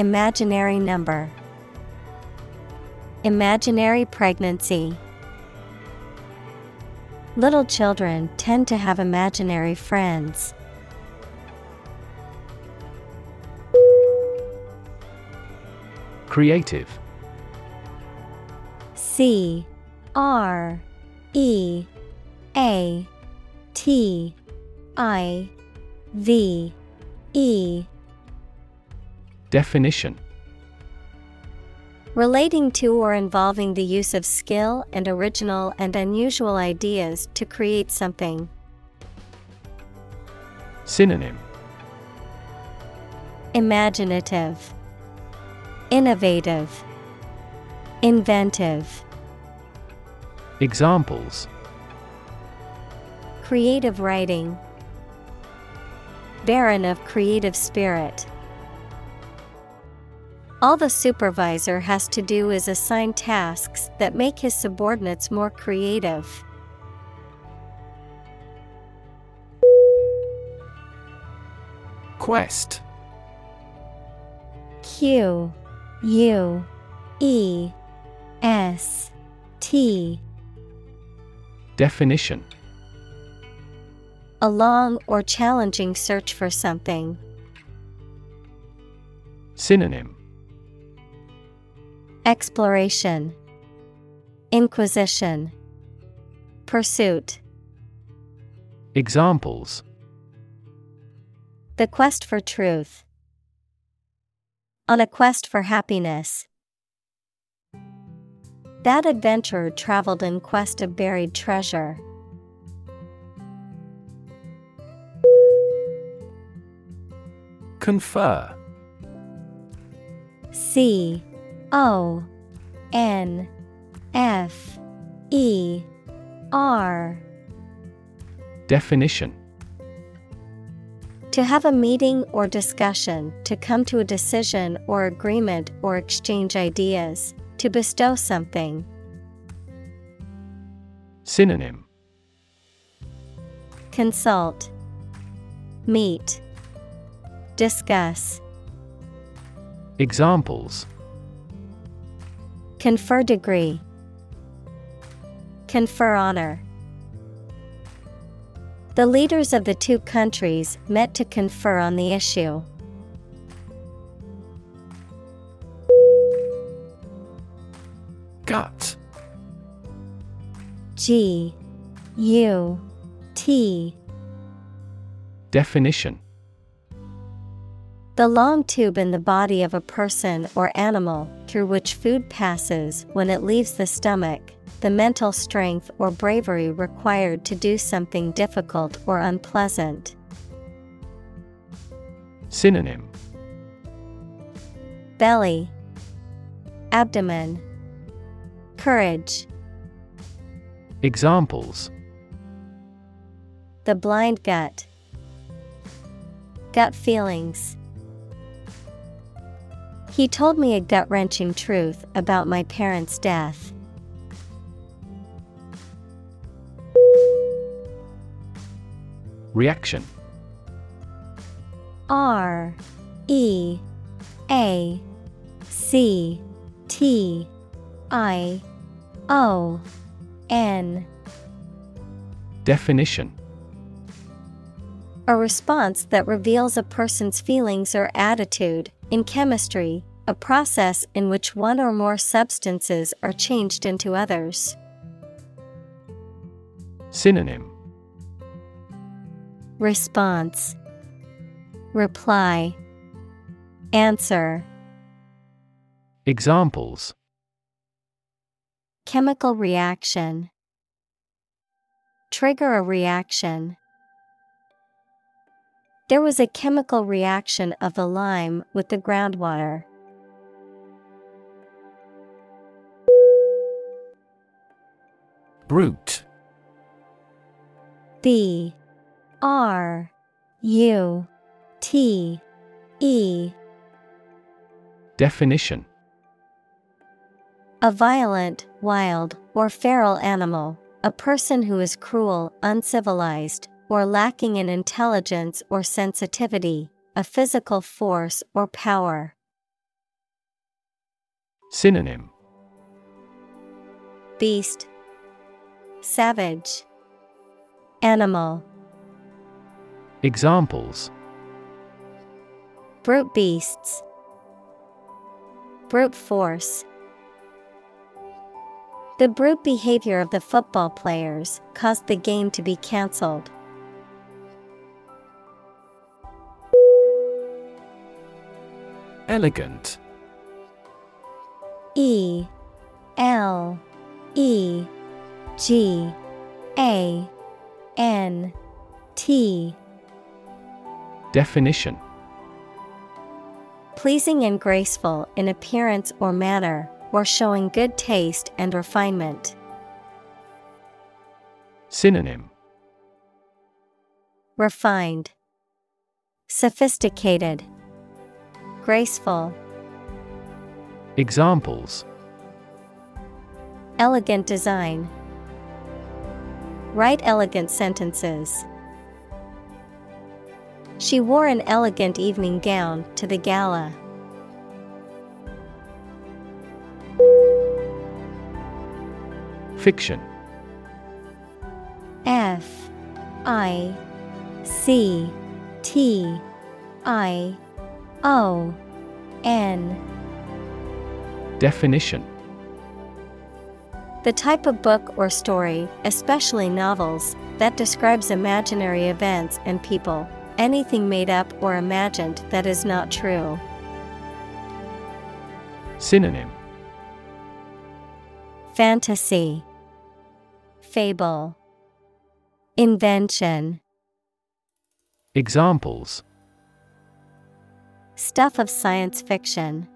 Speaker 1: Imaginary number, Imaginary pregnancy. Little children tend to have imaginary friends.
Speaker 2: Creative
Speaker 1: C R E A T I V E
Speaker 2: Definition
Speaker 1: Relating to or involving the use of skill and original and unusual ideas to create something.
Speaker 2: Synonym
Speaker 1: Imaginative, Innovative, Inventive.
Speaker 2: Examples
Speaker 1: Creative writing. Barren of creative spirit. All the supervisor has to do is assign tasks that make his subordinates more creative.
Speaker 2: Quest
Speaker 1: Q U E S T.
Speaker 2: Definition
Speaker 1: A long or challenging search for something.
Speaker 2: Synonym
Speaker 1: Exploration, Inquisition, Pursuit.
Speaker 2: Examples
Speaker 1: The quest for truth. On a quest for happiness. That adventurer traveled in quest of buried treasure.
Speaker 2: Confer
Speaker 1: C O N F E R.
Speaker 2: Definition.
Speaker 1: To have a meeting or discussion, to come to a decision or agreement or exchange ideas, to bestow something.
Speaker 2: Synonym.
Speaker 1: Consult, Meet, Discuss.
Speaker 2: Examples
Speaker 1: Confer degree. Confer honor. The leaders of the two countries met to confer on the issue.
Speaker 2: Gut
Speaker 1: G U T
Speaker 2: Definition
Speaker 1: The long tube in the body of a person or animal through which food passes when it leaves the stomach, the mental strength or bravery required to do something difficult or unpleasant.
Speaker 2: Synonym
Speaker 1: Belly, Abdomen, Courage.
Speaker 2: Examples
Speaker 1: The blind gut. Gut feelings. He told me a gut wrenching truth about my parents' death.
Speaker 2: Reaction
Speaker 1: R E A C T I O N
Speaker 2: Definition
Speaker 1: A response that reveals a person's feelings or attitude. In chemistry, a process in which one or more substances are changed into others.
Speaker 2: Synonym.
Speaker 1: Response. Reply. Answer.
Speaker 2: Examples.
Speaker 1: Chemical reaction. Trigger a reaction. There was a chemical reaction of the lime with the groundwater.
Speaker 2: Brute
Speaker 1: B. R. U. T. E.
Speaker 2: Definition.
Speaker 1: A violent, wild, or feral animal, a person who is cruel, uncivilized, or lacking in intelligence or sensitivity, a physical force or power.
Speaker 2: Synonym
Speaker 1: Beast, Savage, Animal.
Speaker 2: Examples
Speaker 1: Brute beasts. Brute force. The brute behavior of the football players caused the game to be cancelled.
Speaker 2: Elegant.
Speaker 1: E L E G A N T.
Speaker 2: Definition.
Speaker 1: Pleasing and graceful in appearance or manner, or showing good taste and refinement.
Speaker 2: Synonym.
Speaker 1: Refined, Sophisticated, Graceful,
Speaker 2: Examples
Speaker 1: Elegant design. Write elegant sentences. She wore an elegant evening gown to the gala.
Speaker 2: Fiction.
Speaker 1: F I C T I O N.
Speaker 2: Definition.
Speaker 1: The type of book or story, especially novels, that describes imaginary events and people, anything made up or imagined that is not true.
Speaker 2: Synonym.
Speaker 1: Fantasy. Fable. Invention.
Speaker 2: Examples
Speaker 1: Stuff of science fiction.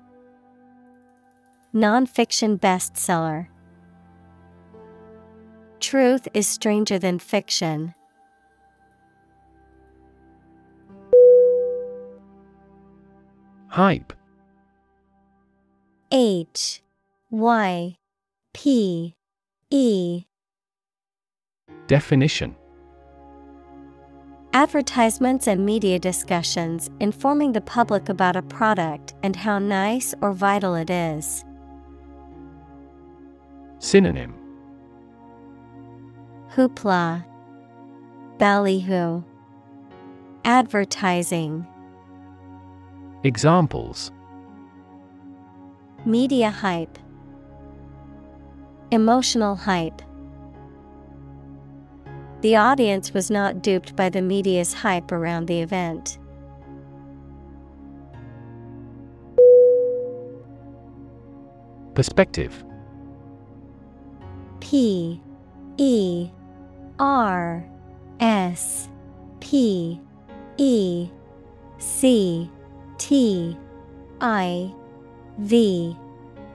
Speaker 1: Nonfiction bestseller. Truth is stranger than fiction.
Speaker 2: Hype.
Speaker 1: H Y P E
Speaker 2: Definition
Speaker 1: Advertisements and media discussions informing the public about a product and how nice or vital it is.
Speaker 2: Synonym.
Speaker 1: Hoopla, Ballyhoo, Advertising,
Speaker 2: Examples.
Speaker 1: Media hype, Emotional hype. The audience was not duped by the media's hype around the event.
Speaker 2: Perspective.
Speaker 1: P E R S P E C T I V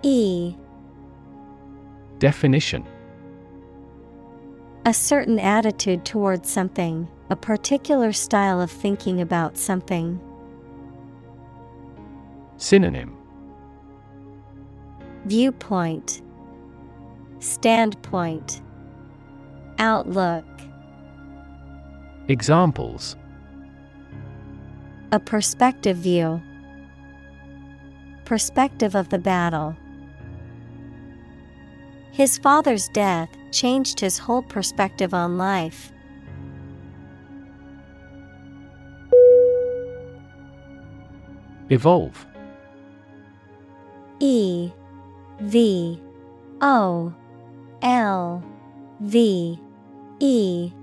Speaker 1: E.
Speaker 2: Definition
Speaker 1: A certain attitude towards something, a particular style of thinking about something.
Speaker 2: Synonym.
Speaker 1: Viewpoint. Standpoint. Outlook.
Speaker 2: Examples.
Speaker 1: A perspective view. Perspective of the battle His father's death changed his whole perspective on life.
Speaker 2: Evolve
Speaker 1: E V O L V E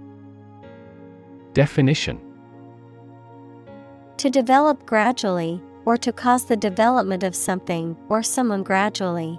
Speaker 2: Definition
Speaker 1: To develop gradually, or to cause the development of something or someone gradually.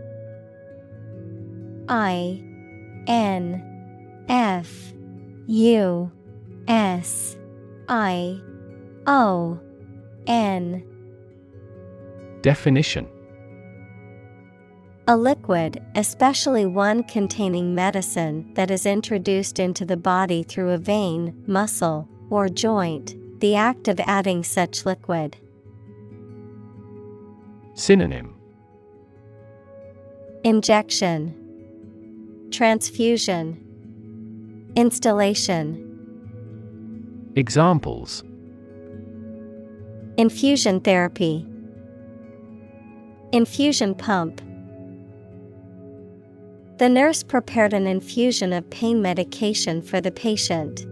Speaker 1: I N F U S I O N.
Speaker 2: Definition.
Speaker 1: A liquid, especially one containing medicine that is introduced into the body through a vein, muscle, or joint, the act of adding such liquid.
Speaker 2: Synonym.
Speaker 1: Injection, Transfusion, Installation,
Speaker 2: Examples
Speaker 1: Infusion therapy, Infusion pump. The nurse prepared an infusion of pain medication for the patient.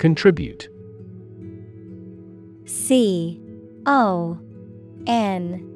Speaker 2: Contribute
Speaker 1: C O N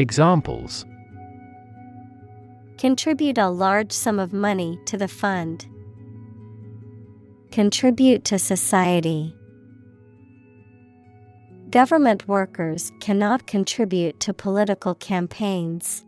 Speaker 2: Examples
Speaker 1: Contribute a large sum of money to the fund. Contribute to society. Government workers cannot contribute to political campaigns.